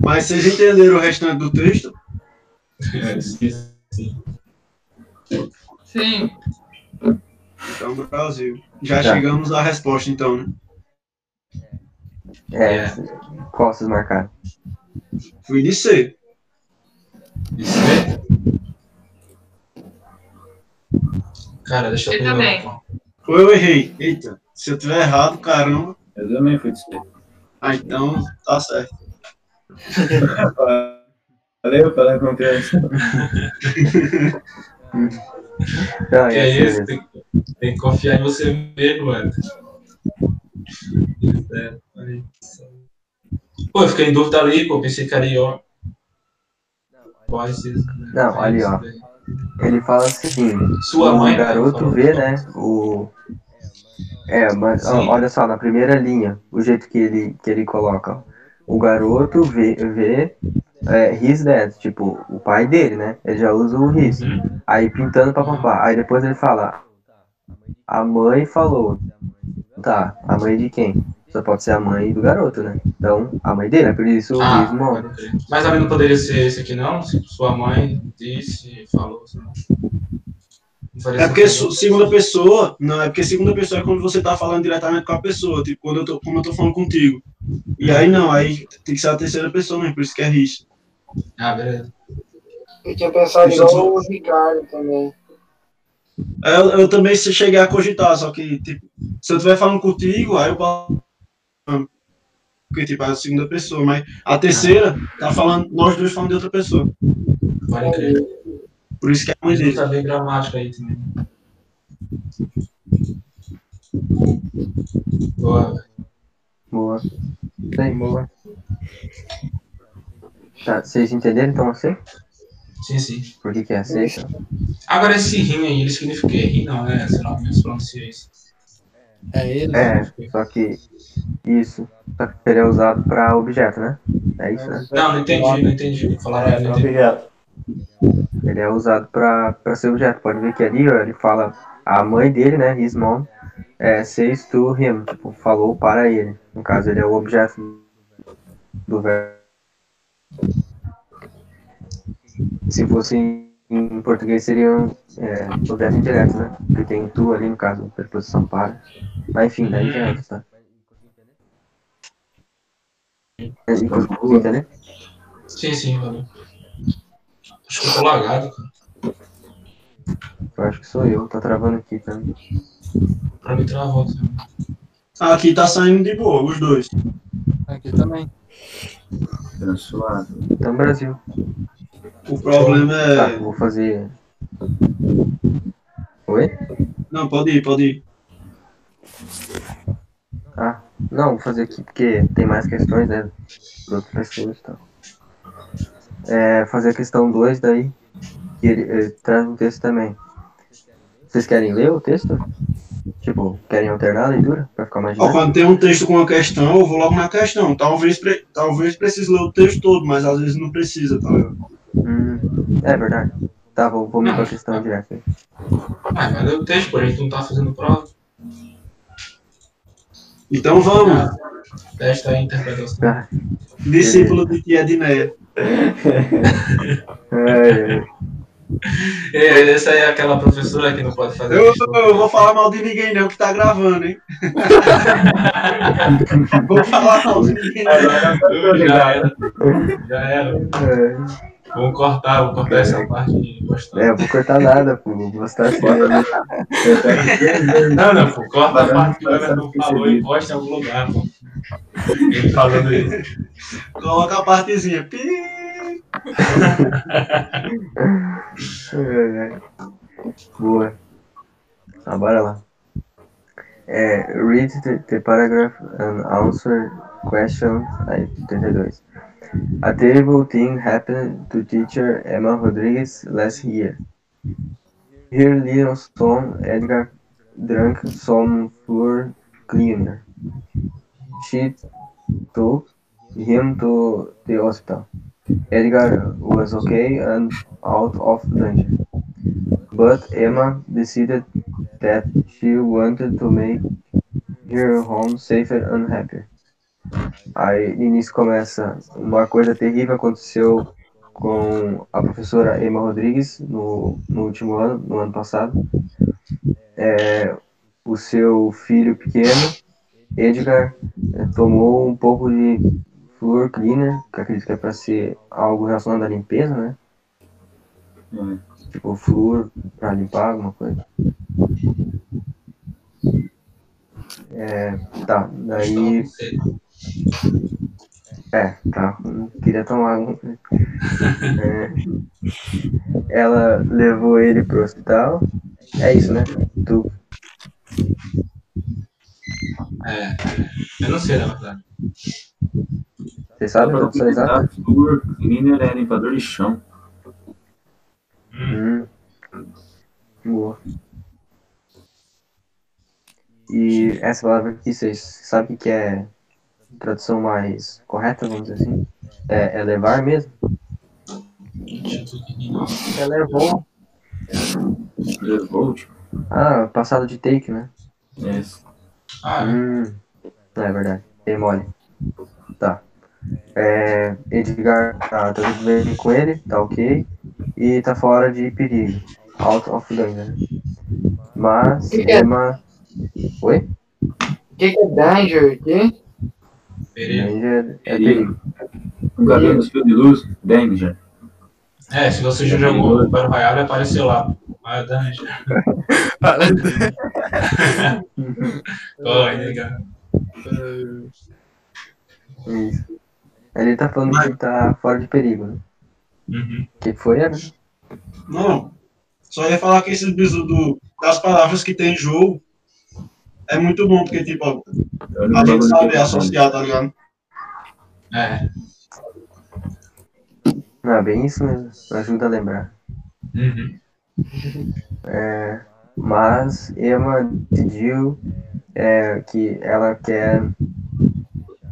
Mas vocês entenderam o restante do texto? Sim. Então, Brasil. Já Já. chegamos à resposta, então, né? É. É. Qual vocês marcaram? Fui de C. Isso é? Cara, deixa eu também. uma- Ou eu errei? Eita, se eu tiver errado, caramba. Eu também fui despeito. Ah, então tá certo. Valeu pela confiança. Que é é isso? Tem, tem que confiar em você mesmo, mano. É. Pô, eu fiquei em dúvida ali, pô, pensei que era. Pode ser. Não, ali, ó. Ele fala assim, Sua mãe, o né, garoto vê, né, o... É, mas ó, olha só, na primeira linha, o jeito que ele, que ele coloca. O garoto vê, vê é, his dad, tipo, o pai dele, né? Ele já usa o his. Uhum. Aí pintando papapá. Aí depois ele fala, a mãe falou. Tá, a mãe de quem? Só pode ser a mãe do garoto, né? Então, a mãe dele, é por isso o Ah, his mom. Mas ali não poderia ser esse aqui, não? Se sua mãe disse, falou. É porque segunda pessoa, não, é porque segunda pessoa é quando você tá falando diretamente com a pessoa, tipo, quando eu tô, como eu tô falando contigo. E aí não, aí tem que ser a terceira pessoa mesmo, por isso que é Rich. Ah, beleza. Eu tinha pensado igual o Ricardo também. Eu, eu também se- cheguei a cogitar, só que, tipo, se eu estiver falando contigo, aí eu boto. Porque, tipo, é a segunda pessoa, mas a terceira tá falando, nós dois falando de outra pessoa. Pode crer. Por isso que é Mas dele. não saber gramática aí também. Boa. Boa. Bem, boa. Tá, vocês entenderam então assim? Sim, sim. Por que, que é assim? Agora esse rim aí, ele significa quê? Rim não, né? Sei lá, menos pronuncia isso. É ele. É, só que isso. Só que ele é usado pra objeto, né? É isso, né? Não, não entendi, não entendi. Falaram É, é objeto. Ele é usado pra, pra ser objeto. Pode ver que ali, ó, ele fala a mãe dele, né? His mom, é, says to him. Tipo, falou para ele. No caso, ele é o objeto do verbo. Se fosse em, português, seriam é, objeto indireto, né? Porque tem tu ali, no caso, preposição para. Mas enfim, daí já é, tá? É, e conseguiu entender? Sim, sim, valeu. Acho que eu tô lagado, cara. Eu acho que sou eu, tá travando aqui também. Pra mim travou. também. Aqui tá saindo de boa, os dois. Aqui também. Transuado. Então, Brasil. O problema Tá, é. vou fazer. Oi? Não, pode ir, pode ir. Ah, não, vou fazer aqui porque tem mais questões, né? De outras pessoas e tal. É, fazer a questão 2 daí. Que ele, ele traz um texto também. Vocês querem ler o texto? Tipo, querem alternar a leitura? Pra ficar mais Ó, quando tem um texto com uma questão, eu vou logo na questão. Talvez, pre- talvez precise ler o texto todo, mas às vezes não precisa, tá ligado? Hum, é verdade. Tá, vou, vou me pra questão direto aí. Ah, mas eu texto, pô, a gente não tá fazendo prova. Então vamos. Testa aí a interpretação. Ah, Discípulo de tia é, é. É, essa aí é aquela professora que não pode fazer. Eu, eu vou falar mal de ninguém não, que tá gravando, hein? vou falar mal de ninguém não. Já era. Já era. é. Vamos cortar, vou cortar essa parte e postar. É, eu vou cortar nada, pô. Vou postar assim. Não, não, pô, corta a parte que o Everton falou e posta em algum lugar, pô. Ele falando isso. Coloca a partezinha. Pi. Boa. Ah, bora lá. É, read the, the paragraph and answer question aí, 32. A terrible thing happened to teacher Emma Rodriguez last year. Her little son Edgar drank some floor cleaner. She took him to the hospital. Edgar was okay and out of danger. But Emma decided that she wanted to make her home safer and happier. Aí início começa uma coisa terrível aconteceu com a professora Emma Rodrigues no, no último ano, no ano passado. É, o seu filho pequeno, Edgar, é, tomou um pouco de Floor Cleaner, que acredito que é para ser algo relacionado à limpeza, né? É. Tipo, flúor pra limpar alguma coisa. É, tá, daí. É, tá. não Queria tomar alguma coisa. É, ela levou ele pro hospital. É isso, né? Tu, É, eu não sei, na verdade. você sabe a Para tradução exata? Cleaner é limpador de chão. Hum. Boa. E essa palavra aqui, vocês sabem o que é tradução mais correta, vamos dizer assim? É, é levar mesmo? É levou. Levou, tipo. Ah, passado de take, né? É, Ah, Hum, é verdade. Tem mole. Tá. É, Edgar tá, tá tudo bem com ele, tá ok. E tá fora de perigo. Out of danger. Mas Que que é? Emma. Oi? O que, que é danger aqui? perigo. Danger é Perigo. perigo. um garoto de luz, Danger. É, se você já jogou o Battle Royale, apareceu lá. Ah, Dungeon. Corre, nega. Isso. Ele tá falando que ele tá fora de perigo, né? Uhum. O que foi, Ana? Não. Só ia falar que esses bisos do, das palavras que tem em jogo é muito bom, porque, tipo, a gente sabe associar, tá ligado? É. Não, é bem isso mesmo. Ajuda a lembrar. Uhum. É, mas Emma decidiu é, que ela quer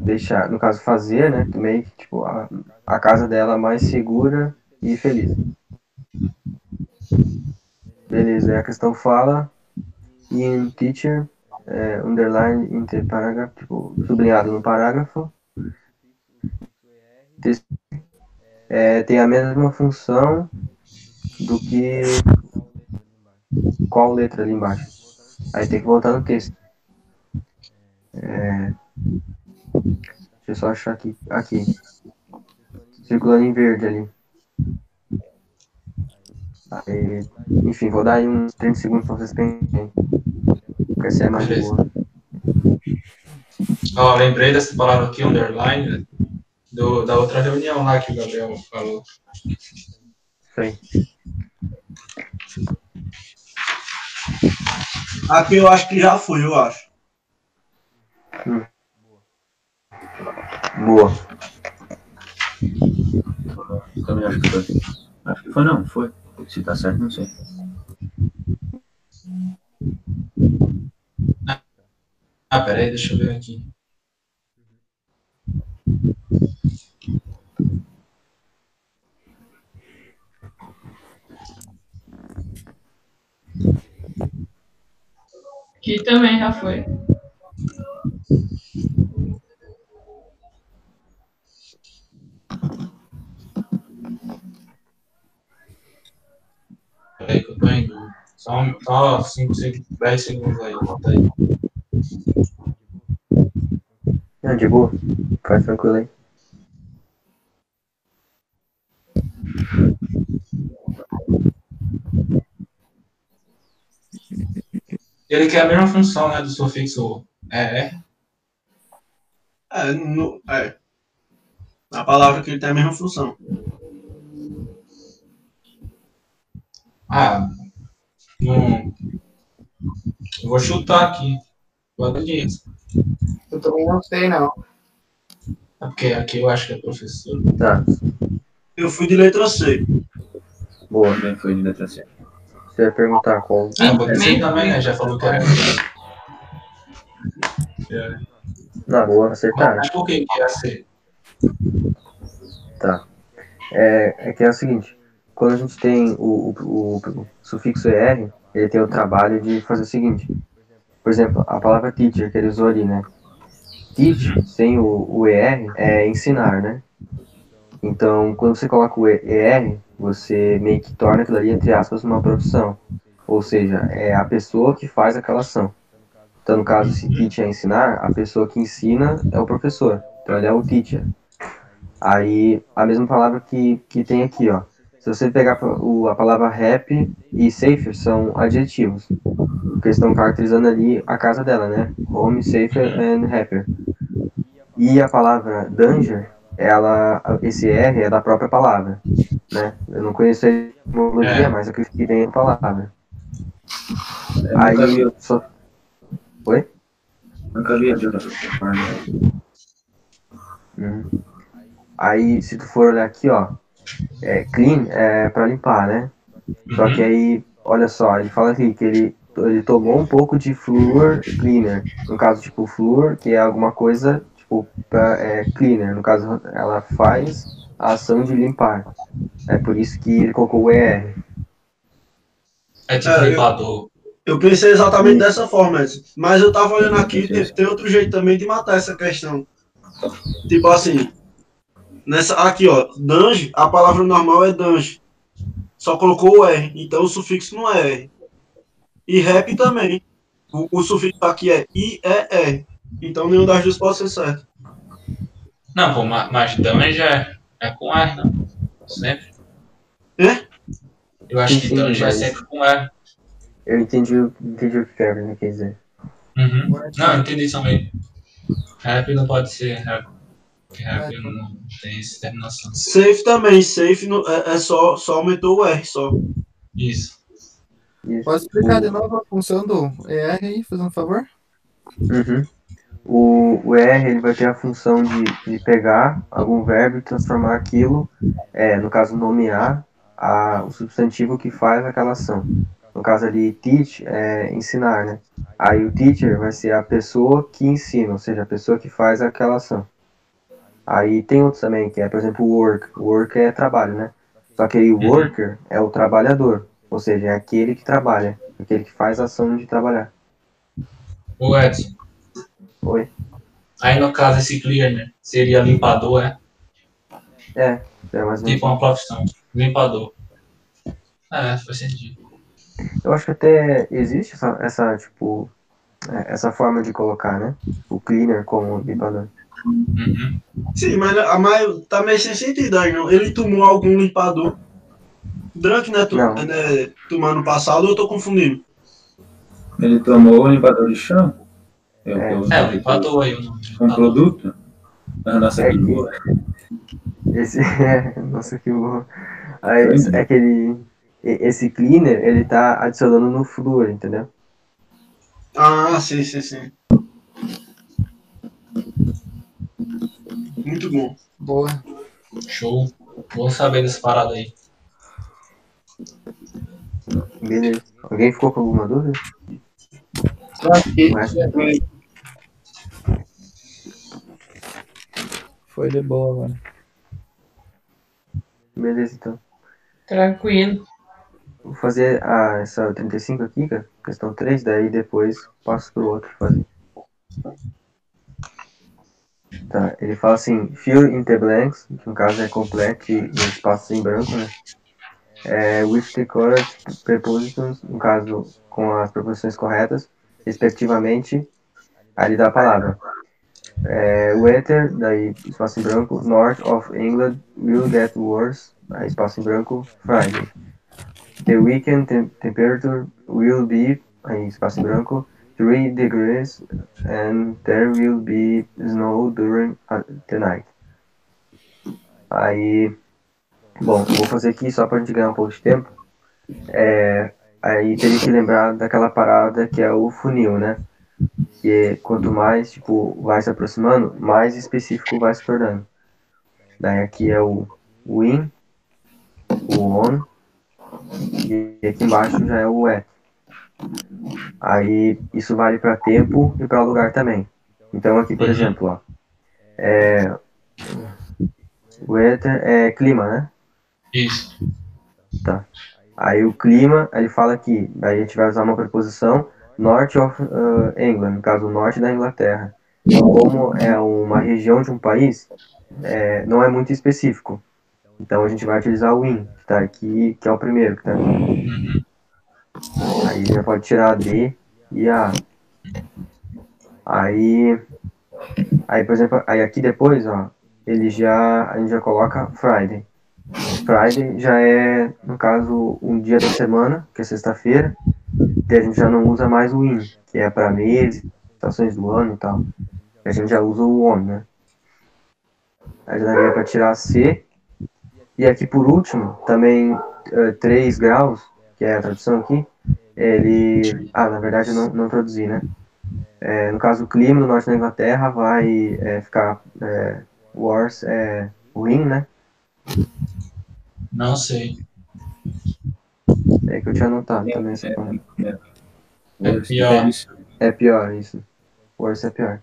deixar, no caso, fazer, né? Também, tipo, a, a casa dela mais segura e feliz. Beleza, aí a questão fala in teacher, é, underline in the paragraph, tipo, sublinhado no parágrafo. This- é, tem a mesma função do que qual letra ali embaixo. Aí tem que voltar no texto. É... Deixa eu só achar aqui. Aqui. Circulando em verde ali. Aí, enfim, vou dar aí uns 30 segundos pra vocês pensarem. Porque essa é mais boa. Ó, lembrei dessa palavra aqui, underline, né, do, da outra reunião lá que o Gabriel falou. Aí. Aqui eu acho que já foi, eu acho. Boa. Também acho que foi. Acho que foi não, foi. Se tá certo, não sei. Ah, peraí, deixa eu ver aqui. Aqui também já foi. Peraí que eu tô indo. Só, um- só 5, 10 segundos aí, conta aí. Não, de boa. Faz tranquilo aí. Ele quer a mesma função, né, do sufixo é, é. No, é. A palavra que ele tem a mesma função. Ah, não. Eu vou chutar aqui. Quando diz. Eu também não sei, não. É porque aqui eu acho que é professor. Tá, Eu fui de letra C. boa. Também foi de letra C. Você vai perguntar qual. Ah, pode ser também, né? Já falou que era. É. Na boa, acertaram. Mas por que que ia ser? Tá. É, é que é o seguinte, quando a gente tem o, o, o sufixo ER, ele tem o trabalho de fazer o seguinte. Por exemplo, a palavra teacher que ele usou ali, né? Teach, sem o, o ER, é ensinar, né? Então, quando você coloca o ER, você meio que torna aquilo ali, entre aspas, uma profissão. Ou seja, é a pessoa que faz aquela ação. Então, no caso, se teach é ensinar, a pessoa que ensina é o professor. Então, ele é o teacher. Aí, a mesma palavra que, que tem aqui, ó. Se você pegar o, a palavra happy e safer, são adjetivos. Porque estão caracterizando ali a casa dela, né? Home, safer and happier. E a palavra danger, ela, esse R é da própria palavra, né? Eu não conheço a etimologia, É. mas acredito que vem a palavra. Eu nunca Aí, vi, só... Oi? nunca outra forma. Uhum. Aí, se tu for olhar aqui, ó, é, clean é pra limpar, né? Só que aí, olha só, ele fala aqui que ele, ele tomou um pouco de fluor cleaner. No caso, tipo, fluor, que é alguma coisa, tipo, pra, é, cleaner. No caso, ela faz a ação de limpar. É por isso que ele colocou o ER. É tipo É, eu- limpador. Eu pensei exatamente dessa forma, Edson. mas eu tava olhando aqui, tem, tem outro jeito também de matar essa questão. Tipo assim, nessa aqui ó, dange, a palavra normal é dange. Só colocou o R, então o sufixo não é R. E rap também. O, o sufixo aqui é IER. Então nenhum das duas pode ser certo. Não, pô, ma- mas Dungeon é, é com R, não? Sempre. É? Eu acho que Dungeon é sempre com R. Eu entendi, o- entendi o que o Kevin quer dizer. Uhum. Não, eu entendi também. Rap não pode ser rap. Porque rap não, não tem essa terminação. Safe também, safe no- é, é só, só aumentou o R só. Isso. Isso. Posso explicar de novo a função do ER aí, fazendo um favor? Uhum. O, o R ele vai ter a função de, de pegar algum verbo e transformar aquilo, é, no caso nomear, a, o substantivo que faz aquela ação. No caso ali, teach é ensinar, né? Aí o teacher vai ser a pessoa que ensina, ou seja, a pessoa que faz aquela ação. Aí tem outros também, que é, por exemplo, work. Work é trabalho, né? Só que aí o worker é o trabalhador, ou seja, é aquele que trabalha, aquele que faz a ação de trabalhar. O Edson. Oi? Aí no caso esse cleaner seria limpador, é? É, é mais ou menos. Tipo uma profissão. Limpador. É, faz sentido. Eu acho que até existe essa, essa tipo, é, essa forma de colocar, né? O cleaner como limpador. Uhum. Sim, mas, mas tá meio sem sentido aí, não. Ele tomou algum limpador. Drunk não é, tu, Não. é tomar no passado ou eu tô confundindo? Ele tomou o limpador de chão? É o que eu É, usei empatou aí o nome. um produto? A nossa É que- figura. Esse, é, nossa, que horror. Aí, é que ele, e- esse cleaner, ele tá adicionando no flúor, entendeu? Ah, sim, sim, sim. Muito bom. Boa. Show. Vou saber dessa parada aí. Beleza. Alguém ficou com alguma dúvida? Mas, Foi de boa, mano. beleza, então. Tranquilo. Vou fazer a, essa 35 aqui, cara, questão 3, daí depois passo pro outro fazer. Tá, ele fala assim, fill in the blanks, que no caso é complete no espaço em branco, né? É, with the correct prepositions, no caso com as preposições corretas, respectivamente, aí ele dá a palavra. É, weather, daí espaço em branco, north of England will get worse, aí espaço em branco, Friday. The weekend tem- temperature will be, aí espaço em branco, 3 degrees and there will be snow during uh, the night. Aí, bom, vou fazer aqui só pra gente ganhar um pouco de tempo. É, aí teria que lembrar daquela parada que é o funil, né? Que quanto mais, tipo, vai se aproximando, mais específico vai se tornando. Daí aqui é o win, o on, e aqui embaixo já é o at. Aí isso vale para tempo e para lugar também. Então aqui, por Uhum. exemplo, ó, é, weather é clima, né? Isso. Aí o clima, ele fala aqui, aí a gente vai usar uma preposição north of uh, England, no caso o norte da Inglaterra. Como é uma região de um país, é, não é muito específico. Então a gente vai utilizar o in, que tá aqui, que é o primeiro que tá aqui. Aí já pode tirar a D e a. Aí, aí por exemplo, aí aqui depois, ó, ele já, a gente já coloca Friday. Friday já é, no caso, um dia da semana, que é sexta-feira, a gente já não usa mais o in, que é para meses, estações do ano e tal. A gente já usa o on, né? Aí já daria para tirar C. E aqui por último, também eh, 3 graus, que é a tradução aqui, ele. Ah, na verdade eu não, não traduzi, né? É, no caso, o clima no norte da Inglaterra vai é, ficar é, worse, é, ruim, né? Não sei. É que eu tinha anotado também essa parte. É pior. É pior isso. Worse é pior.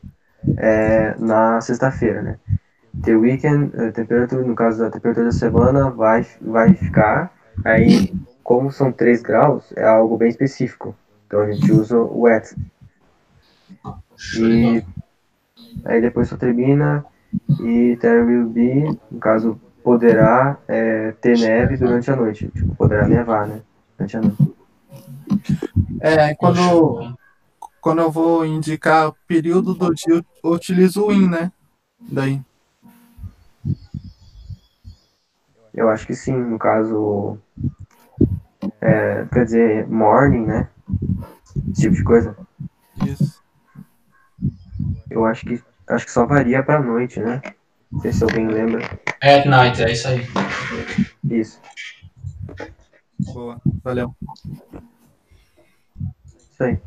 É, na sexta-feira, né? The weekend, a temperatura, no caso da temperatura da semana, vai, vai ficar. Aí, como são 3 graus, é algo bem específico. Então a gente usa o wet. E aí depois só termina e there will be, no caso, poderá é, ter neve durante a noite. Tipo, poderá nevar, né? É, quando, quando eu vou indicar o período do dia, eu utilizo o in, né? Daí. Eu acho que sim, no caso. É, quer dizer, morning, né? Esse tipo de coisa. Isso. Eu acho que acho que só varia pra noite, né? Não sei se alguém lembra. At night, é isso aí. Isso. Boa. Valeu. Isso aí.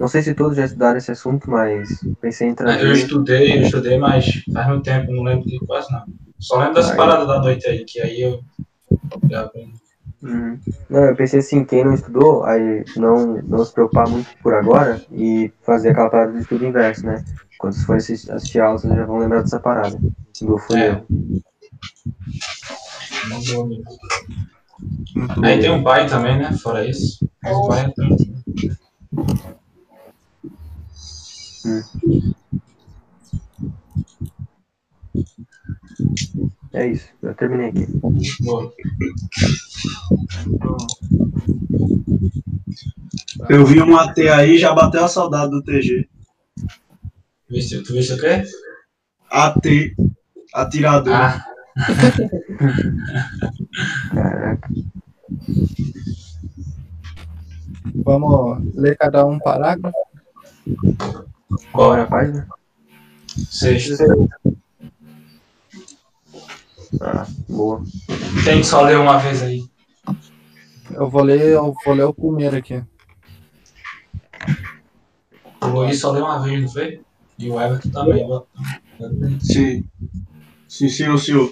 Não sei se todos já estudaram esse assunto, mas pensei em Eu trazer. estudei, eu estudei, mas faz muito tempo, não lembro de quase nada. Só lembro das Aí. paradas da noite aí, que aí eu. Uhum. Não, eu pensei assim, quem não estudou, aí não, não se preocupar muito por agora e fazer aquela parada do estudo inverso, né? Quando vocês forem assistir, assistir aulas, vocês já vão lembrar dessa parada. Do funil. É. Não Aí bom. tem um pai também, né? Fora isso. Mas o pai é tanto. É isso, eu terminei aqui. Boa. Eu vi um AT aí já bateu a saudade do TG. Tu viste o quê? AT, atirador. Ah, Caraca. Vamos ler cada um parágrafo? Qual era a página? Sexta. Ah, boa. Tem que só ler uma vez aí. Eu vou ler, eu vou ler o primeiro aqui. O Luiz só leu uma vez, não foi? E o Everton também. Sim. Sim, senhor, senhor.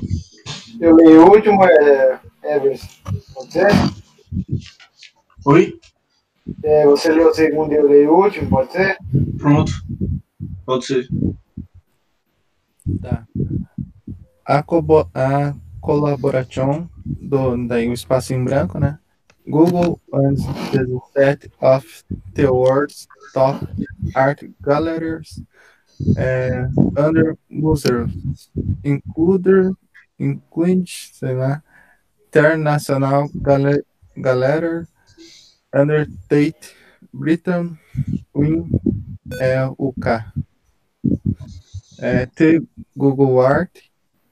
Eu leio o último, é, Everson. Pode ser? Oi? É, você leu o segundo e eu leio o último, pode ser? Pronto. Pode ser. Tá. A, cobo- a colaboração do daí o espaço em branco, né? Google the set of the world's top art galleries eh, under users, include, include, sei lá, International Galle- Gallery, under Tate Britain, Win, é, UK. É, The Google Art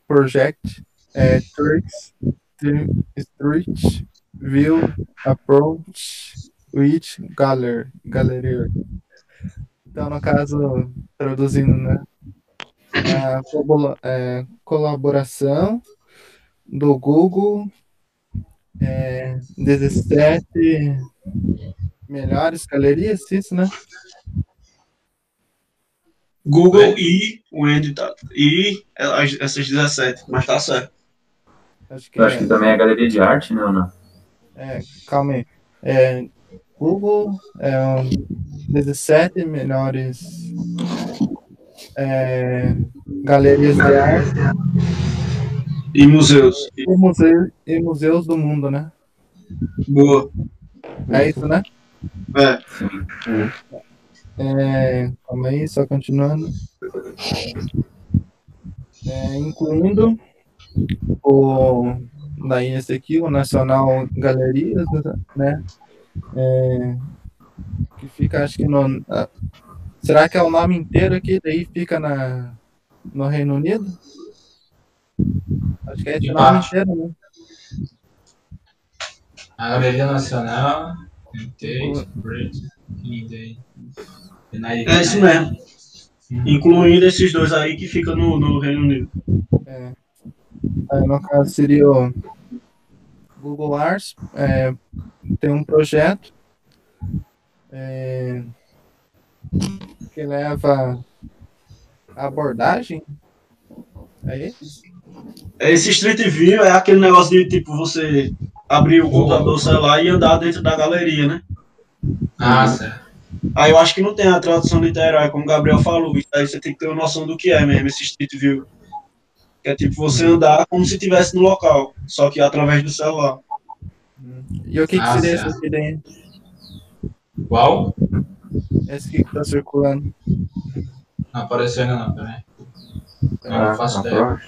Project, é, Tricks, Street View Approach with Gallery. Gallery. Então, no caso, traduzindo, né? A cobula- é, colaboração do Google, é, 17 melhores galerias, isso, né? Google e o Andy tá. E as- essas 17, mas tá certo. Acho que Eu acho é. que também é galeria de arte, não, não. É, calma aí. É, Google é um 17 melhores é, galerias de arte E museus. e, museu, e museus do mundo, né? Boa. É isso, né? É. É, calma aí, só continuando. É, incluindo o daí esse aqui, o Nacional Galerias, né? É, que fica, acho que no. ah, será que é o nome inteiro aqui? Daí fica na, no Reino Unido? Acho que é esse De nome baixo. inteiro, né? A Galeria Nacional, Tate, Bridge, in the United É isso mesmo. Incluindo esses dois aí que ficam no, no Reino Unido. É. Aí, no caso seria o Google Arts, é, tem um projeto é, que leva a abordagem. É isso? Esse Street View é aquele negócio de tipo você abrir o computador, sei lá, e andar dentro da galeria, né? Ah, certo. Aí eu acho que não tem a tradução literária, como o Gabriel falou. Aí você tem que ter uma noção do que é mesmo, esse Street View. Que é tipo você andar como se estivesse no local, só que através do celular. E o que, que Ah, seria aqui daí? Qual? Esse aqui que tá circulando. Não apareceu ainda não, peraí. Eu Ah, não faço tá ideia.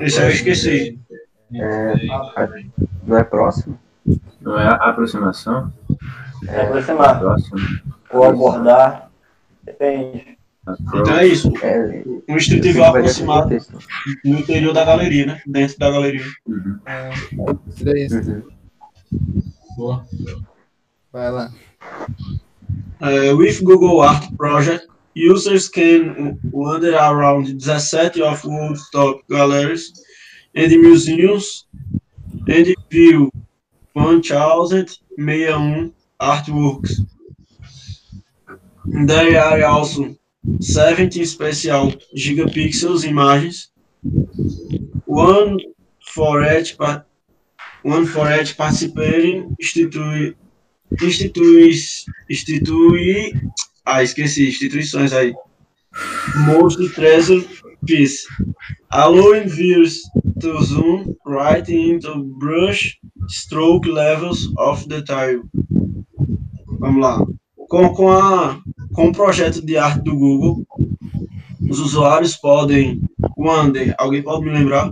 aí eu esqueci. É, não é próximo? Não é a aproximação? É aproximar Próximo. ou abordar. Depende. Então é isso. É, Um do aproximado no interior da galeria, né? Dentro da galeria. Uhum. É, daí, Uhum. Boa. vai lá. Uh, with Google Art Project, users can wander around 17 of world's top galleries and museums and view 1061 artworks. There are also 70 special gigapixels images, one for each, one for each participating institui, institui, institui ah, esqueci, instituições aí. Most treasure piece. Allowing viewers to zoom right into brush stroke levels of detail. Vamos lá. Com, com, a, com o projeto de arte do Google, os usuários podem. Wander, alguém pode me lembrar?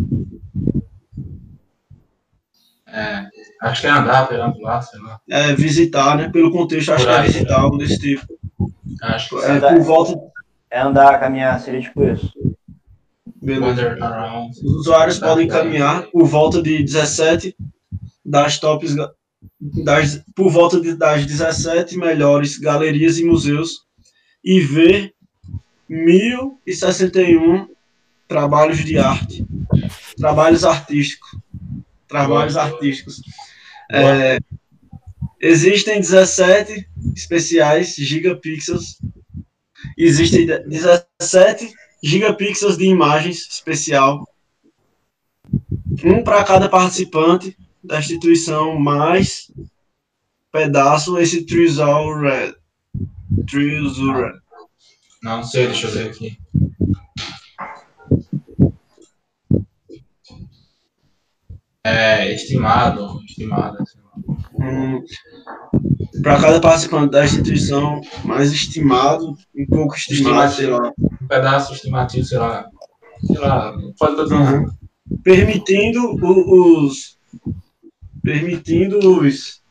É, acho que é andar, perambular, sei lá. É, visitar, né? Pelo contexto, acho que é visitar, algo desse tipo. Acho que É, é por volta. É andar, caminhar, seria tipo isso. Beleza. wander around. Os usuários podem caminhar por volta de 17 das, tops, das, por volta de, das 17 melhores galerias e museus e ver 1061 trabalhos de arte, trabalhos artísticos, trabalhos artísticos. É, existem 17 especiais gigapixels, existem 17 gigapixels de imagens especial, um para cada participante da instituição, mais pedaço esse Trizal Red. Trizal Red. Não sei, deixa eu ver aqui. É, estimado, estimado. Hum, para cada participante da instituição, mais estimado, um pouco estimado, sei lá. Um pedaço estimativo, sei lá. Sei lá, pode dizendo. Permitindo o- os. Permitindo os.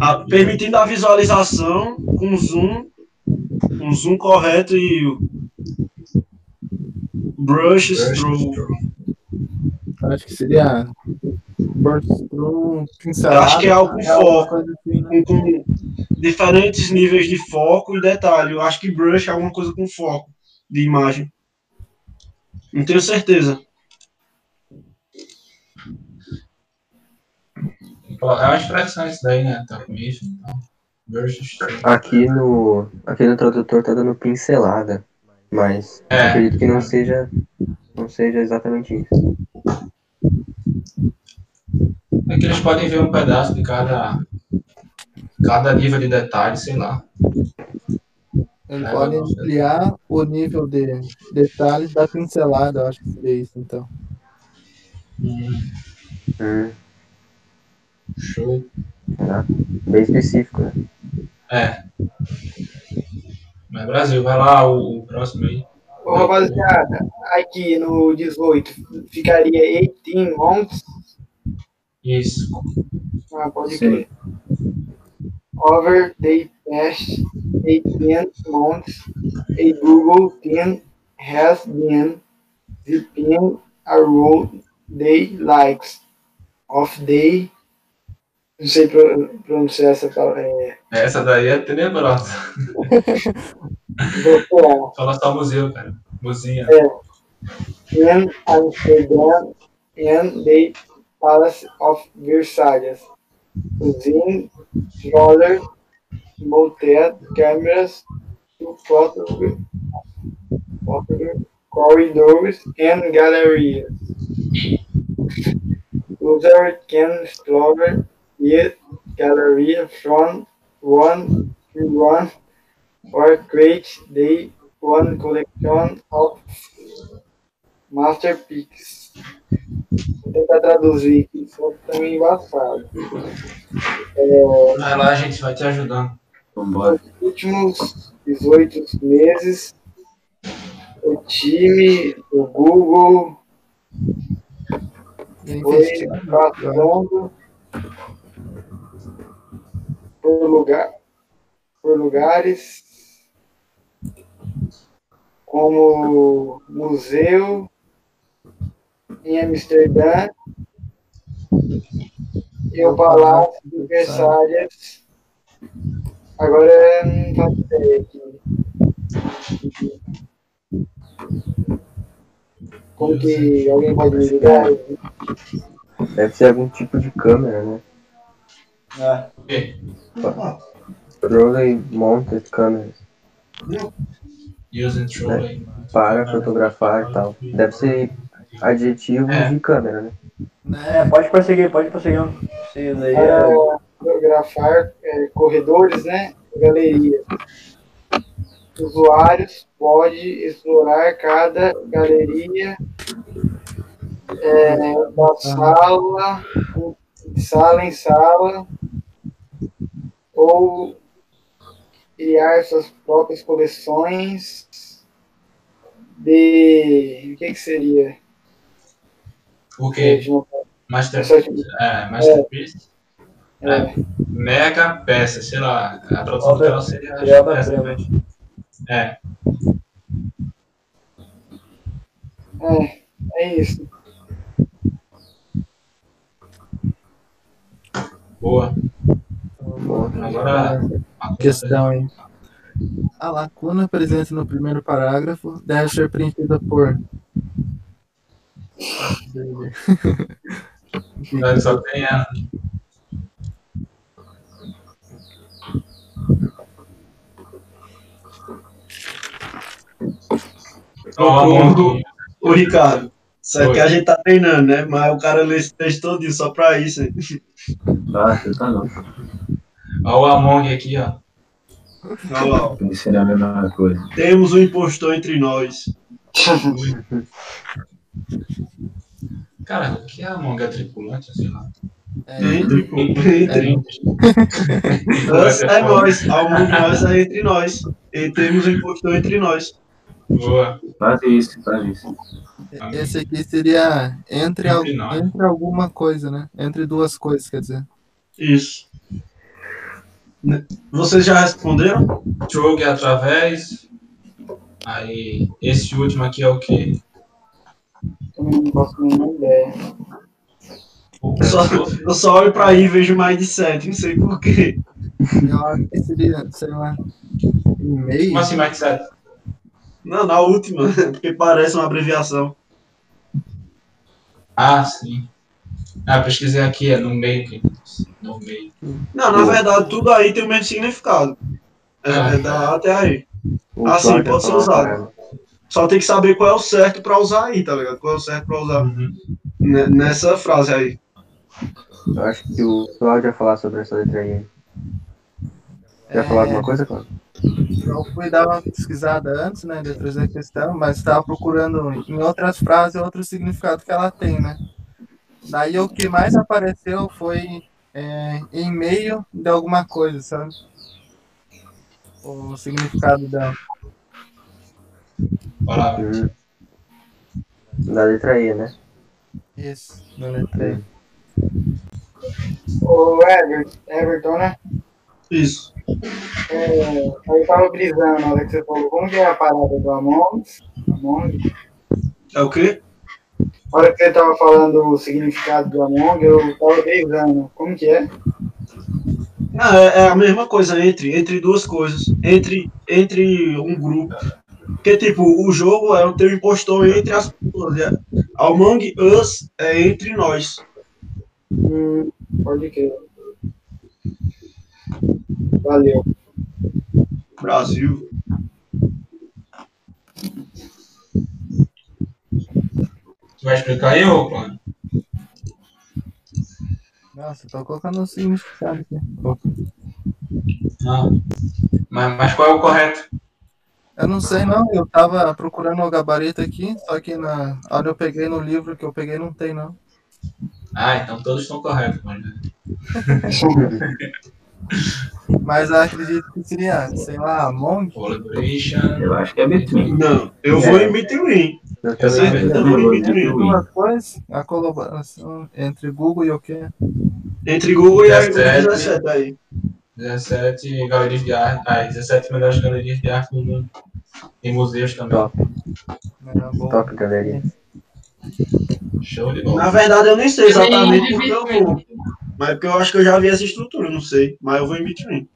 a- permitindo a visualização com zoom, um zoom correto e o brush stroke. Acho que seria through, Eu pincelada. acho que é algo com alguma foco, coisa assim, né? com, com diferentes níveis de foco e detalhe. Eu acho que brush é alguma coisa com foco de imagem. Não tenho certeza. É uma expressão isso daí, né? Tá com isso, então. Versus Aqui no, aqui no tradutor tá dando pincelada, mas É. acredito que não seja, não seja exatamente isso. É que eles podem ver um pedaço de cada, cada nível de detalhe, sei lá. Eles É, podem ampliar o nível de detalhes da pincelada, eu acho que seria isso, então. Hum, Show. bem específico, né? É. Mas Brasil, vai lá o, o próximo aí. Ô, rapaziada, aqui no 18 ficaria 18 months. Isso. Ah, pode Sim. crer. Over the past 18 months, a Google team has been deeping around the likes of the. Não sei pro- pronunciar essa palavra. É, Essa daí é tenebrosa. só museu, cara. Muzinha. in Amsterdam and the Palace of Versailles, using roller mounted cameras to photograph, photograph corridors and galleries. User can explore the gallery from one to one or create the one collection of Masterpiece. Vou tentar traduzir aqui, só que tá meio embaçado. É, Vai lá, gente, vai te ajudando. Vambora. nos últimos 18 meses, o time do Google foi passando por, lugar, por lugares como museu em Amsterdã e o Palácio de Versalhes. Agora não faço ideia aqui. Como que alguém pode me ajudar? Deve ser algum tipo de câmera, né? É. E, Trolley Mounted Cameras. using trolley. Para fotografar e tal. Deve ser adjetivo É. de câmera, né? É, pode prosseguir, pode prosseguir. Daí é... para fotografar é, corredores, né? Galerias. Usuários pode explorar cada galeria é, da sala, sala em sala, ou criar suas próprias coleções de. O que, que seria? O quê? De uma- Masterpiece. É, Masterpiece. é, Mega peça, sei lá. A tradução Obra- dela seria peça, né? É. é, é isso. Boa. Agora, a questão aí. A lacuna presente no primeiro parágrafo deve ser preenchida por. Ele só tem ela. Ó, Among, Ô, Ricardo, isso aqui Oi. a gente tá treinando, né? Mas o cara lê esse texto todinho só pra isso, hein? Ah, você tá louco. ó o Among aqui, ó. Olha lá, ó. Pensei na mesma coisa. Temos um impostor entre nós. Cara, o que é Among? É tripulante, sei lá. É, Entre, pô, entre. Nós é nós. De nós é entre nós. E temos um impostor entre nós. Boa. Faz isso, faz isso. esse aqui seria entre, al- Entre alguma coisa, né? Entre duas coisas, quer dizer. Isso. Né? Vocês já responderam? Jogue através. Aí, esse último aqui é o quê? Também não posso ter nenhuma ideia. Eu só, eu só olho pra aí e vejo mais de sete, não sei porquê. Eu acho que seria, sei lá, e-mail. Como assim, mais de sete? Não, na última, porque parece uma abreviação. Ah, sim. Ah, pesquisei aqui, é no meio. que- No meio. Não, na verdade, tudo aí tem o mesmo significado. É, é da A até aí. O Ah, sim, Cláudio pode ser falou usado. Só tem que saber qual é o certo pra usar aí, tá ligado? Qual é o certo pra usar Uhum. ne- nessa frase aí. Eu acho que o Cláudio ia falar sobre essa letra aí. Quer É, falar alguma coisa, Cláudio? Eu fui dar uma pesquisada antes, né, de trazer a questão, mas estava procurando em outras frases outro significado que ela tem, né? Daí o que mais apareceu foi é, em meio de alguma coisa, sabe? O significado dela. Olha lá. Uhum. Da letra E, né? Isso, na letra E. Ô, Ever, Everton, né? Isso. É, eu tava brisando na hora que você falou, como que é a parada do Among? Among? É o quê? Na hora que você tava falando o significado do Among, eu tava brisando. Como que é? Ah, é, é a mesma coisa entre, entre duas coisas. Entre, entre um grupo. Porque, tipo, o jogo é o teu impostor entre as pessoas. É. Among Us é entre nós. Hum, pode crer. Valeu. Brasil. Tu vai explicar aí, ô, Cláudio? Nossa, tô colocando o significado aqui. Não. Mas, mas qual é o correto? Eu não sei não, eu tava procurando o gabarito aqui, só que na hora eu peguei no livro que eu peguei não tem não. Ah, então todos estão corretos, mas. Mas eu acredito que seria, sei lá. Collaboration. Eu acho que é between. Não, eu vou em between. Eu sei, eu vou em between. Coisas, a colaboração entre Google e o quê? Entre Google e a 17. 17 aí. 17 galerias de arte. Ah, 17 melhores galerias de arte no mundo. Tem museus também. Top, top, galerinha. Show de bola. Na verdade, eu nem sei exatamente porque eu vou. Mas porque eu acho que eu já vi essa estrutura, não sei. Mas eu vou em between.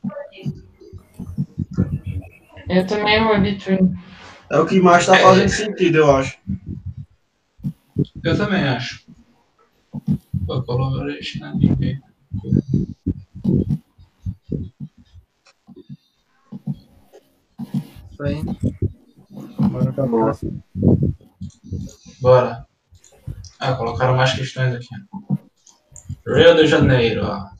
Eu também vou between. É o que mais tá fazendo sentido, eu acho. Eu também acho. Pô, Collaboration é ninguém. Isso aí. Bora pra próxima. Bora. Ah, colocaram mais questões aqui. Rio de Janeiro, ó.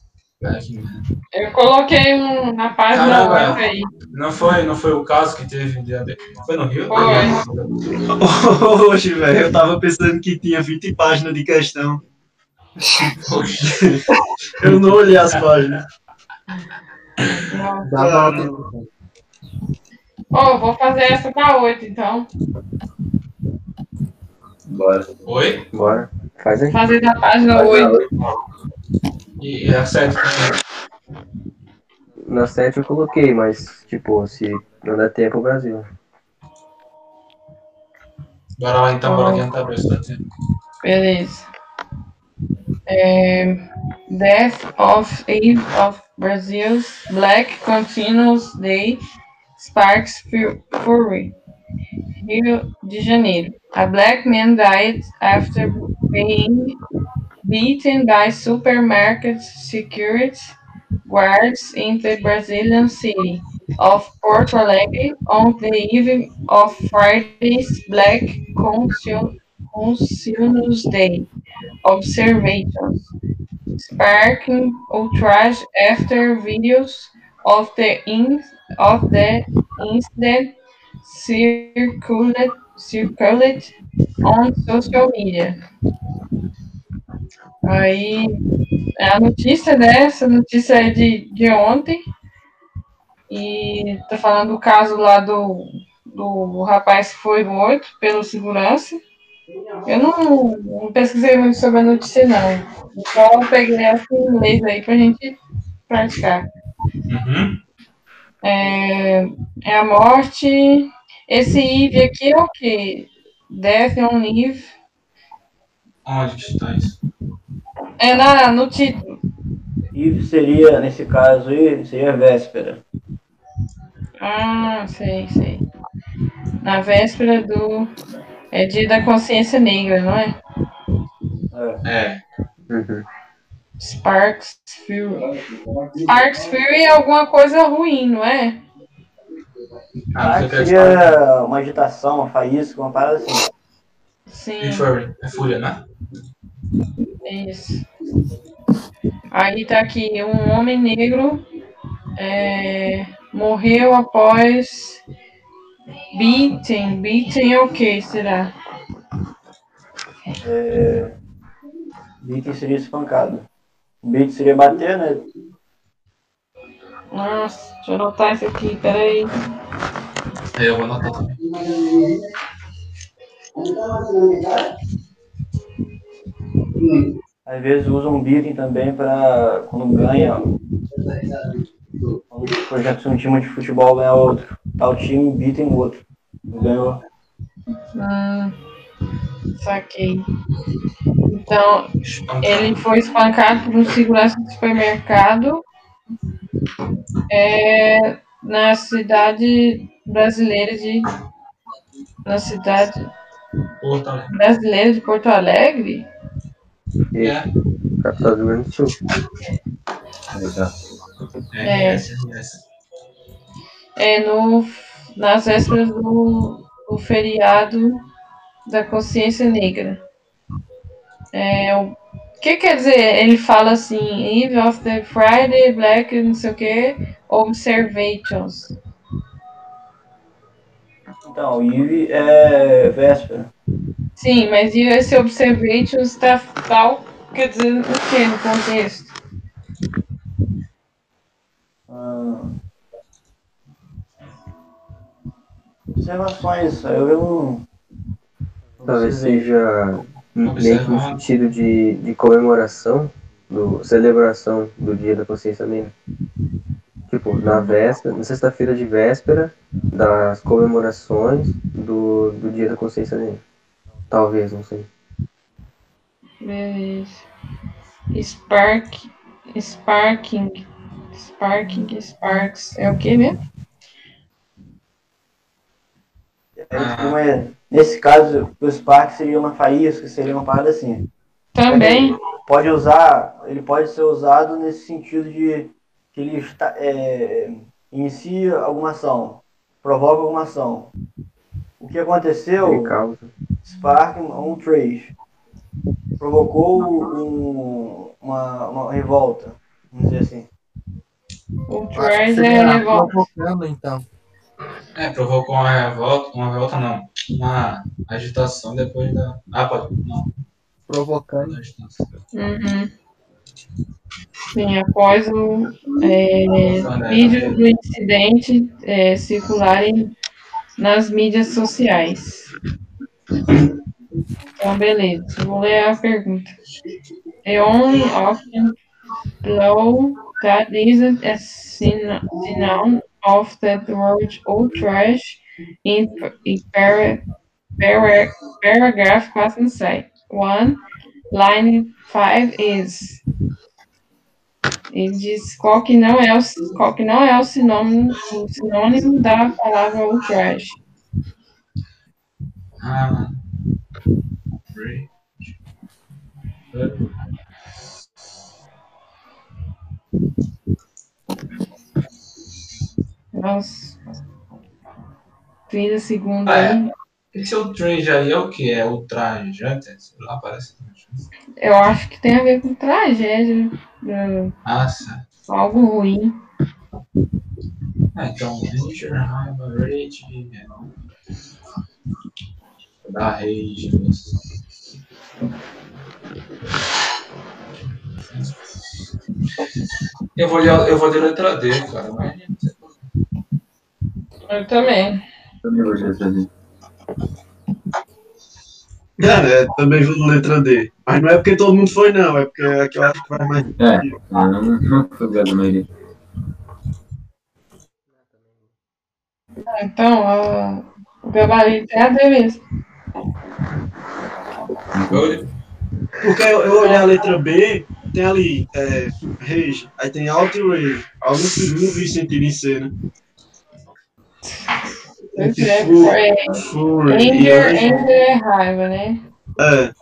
Eu coloquei um na página Caramba. web aí. Não foi, não foi o caso que teve. Foi no Rio? Foi. Hoje, velho, eu tava pensando que tinha 20 páginas de questão. Eu não olhei as páginas. Dá Ah, volta. Ó, vou fazer essa da 8, então. Bora. Oi? Bora. Faz aí. Fazer da página Faz 8. ela. E, a 7 também. Na 7 eu coloquei, mas, tipo, se não der tempo, o Brasil. Bora lá então, bora adiantar pra isso. Beleza. É, Death of Eve of Brazil's Black Continuous Day sparks fu- fury. Rio de Janeiro. A black man died after being beaten by supermarket security guards in the Brazilian city of Porto Alegre on the eve of Friday's Black Conscious Day. Observations, sparking outrage after videos of the in, of the incident circulate circulate on social media. Aí a notícia dessa notícia é de, de ontem e tá falando do caso lá do, do rapaz que foi morto pelo segurança. Eu não, não pesquisei muito sobre a notícia, não. Só peguei essa em inglês aí pra gente praticar. Uhum. É, é a morte. Esse IV aqui é o quê? Death on Leave. Onde que está isso? É na, no título. Eve seria, nesse caso aí, seria véspera. Ah, sei, sei. Na véspera do. É dia da consciência negra, não é? É. É. Uhum. Sparks Fury. Sparks Fury é alguma coisa ruim, não é? Ah, que quer seria uma agitação, uma faísca, uma parada assim. Sim, Fury. É Fúria, né? isso. Aí tá aqui, um homem negro é, morreu após beating. Beating é o que, será? É... Beat seria espancado. Beat seria bater, né? Nossa, deixa eu anotar isso aqui, peraí. Aí eu vou anotar também. Às vezes usam beating também para quando ganha. Quando, por exemplo, se um time de futebol ganha outro, tal time beating o outro. Ganhou. Hum, saquei. Então, ele foi espancado por um segurança de supermercado é, na cidade brasileira de. Na cidade Porto Alegre. brasileira de Porto Alegre? É. Capital do Rio Grande do Sul. Exato. É. RS, RS. É no, nas vésperas do, do feriado da consciência negra. É, o que quer dizer? Ele fala assim, Eve of the Friday, Black, não sei o que, Observations. Então, Eve é véspera. Sim, mas e esse Observations está tal, quer dizer o que no contexto? Ah, observações, eu Talvez seja meio que no sentido de, de comemoração, do, celebração do Dia da Consciência Negra. Tipo, na véspera, na sexta-feira de véspera das comemorações do, do Dia da Consciência Negra. Talvez, não sei. Beleza. Spark, Sparking, Sparking, Sparks, é o que mesmo? É, como é- nesse caso, o Spark seria uma faísca, seria uma parada assim. Também. Pode usar, ele pode ser usado nesse sentido de que ele está, é, inicia alguma ação, provoca alguma ação. O que aconteceu. Spark, um trade, provocou um- uma, uma revolta, vamos dizer assim. O Trash é seria revolta. provocando, então. É, provocou uma revolta, uma revolta não, uma agitação depois da. Ah, pode. Não, Provocando. Uhum. Sim, após o é, vídeo do incidente é, circularem nas mídias sociais. Então, beleza. Vou ler a pergunta. The only often blow that isn't a syn- synonym of that word old trash in, in para, para, paragraph passing side. One, line five is Ele diz qual que não é o, qual que não é o sinônimo, o sinônimo da palavra ultraje. Ah. Rage. Nossa. 30 segundos Ah, é. aí. Esse outrage aí é o que? É ultrajante? Sei lá, parece. Eu acho que tem a ver com tragédia. né? Nossa. Algo ruim. Ah, então, Ranger, raiva, rage. é. Da rage. Eu vou, ler, eu vou ler a letra D, cara. Mas... Eu também. Também vou já trazer. É, também vou na letra D. Mas não é porque todo mundo foi, não. É porque é que eu acho que vai mais. É, ah, não, não foi obrigado a maioria. Então, a- o gabarito é a D mesmo. Porque eu, eu olhei a letra B, tem ali é, rage, aí tem alto e rage. Aí eu não, vi sentido em C, né? Pois Esse é, fu- foi Fury Anger, rage. anger é raiva, né? É,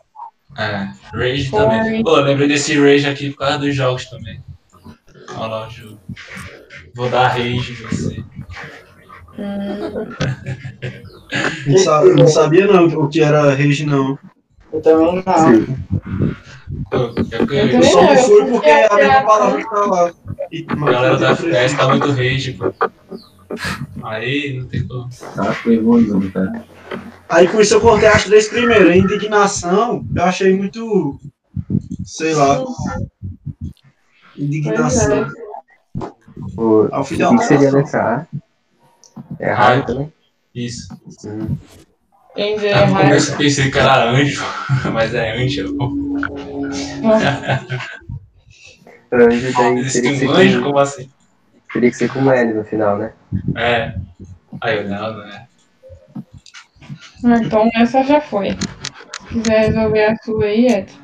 É, Rage também. Pô, eu lembrei desse Rage aqui por causa dos jogos também. Olha lá o jogo. Vou dar Rage em você. Hum, não, sa- não sabia não o que era rage, não. Eu também não. Que Eu só não, fui porque a mesma palavra que tá lá. A galera da FPS tá muito Rage, pô. Aí não tem como. Tá, foi evoluindo, cara. Aí com isso eu cortei as três primeiras. Indignação, eu achei muito. Sei lá. Indignação. O, Ao o final. que seria a letra A? É raiva também? Isso. Hum. Anger é Ah, raiva. começo eu pensei que era anjo, mas é Angel. Anjo daí Existe teria que, ser um anjo? com, Como assim? teria que ser com L no final, né? É. Aí não, né? Ah, Então essa já foi. Se quiser resolver a sua aí, Edson.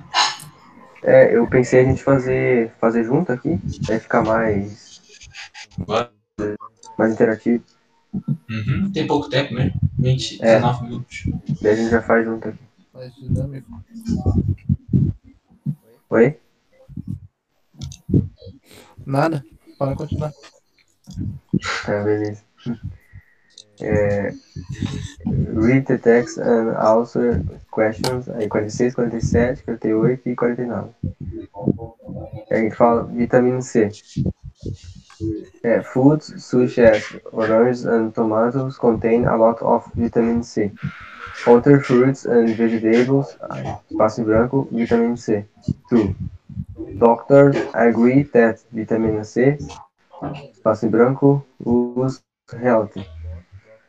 É, eu pensei a gente fazer, fazer junto aqui, aí ficar mais, Bora. mais interativo. Uhum. Tem pouco tempo mesmo. 20, É. 19 minutos. Daí a gente já faz junto aqui. Mais dinâmico. Oi? Nada. Pode continuar. Tá, beleza. É, read the text and answer questions. Aí 46, 47, 48 e 49. Aí fala vitamina C. É, foods such as oranges and tomatoes contain a lot of vitamin C. Other fruits and vegetables, espaço branco, vitamin C. 2. Doctors agree that vitamin C, em branco, was healthy.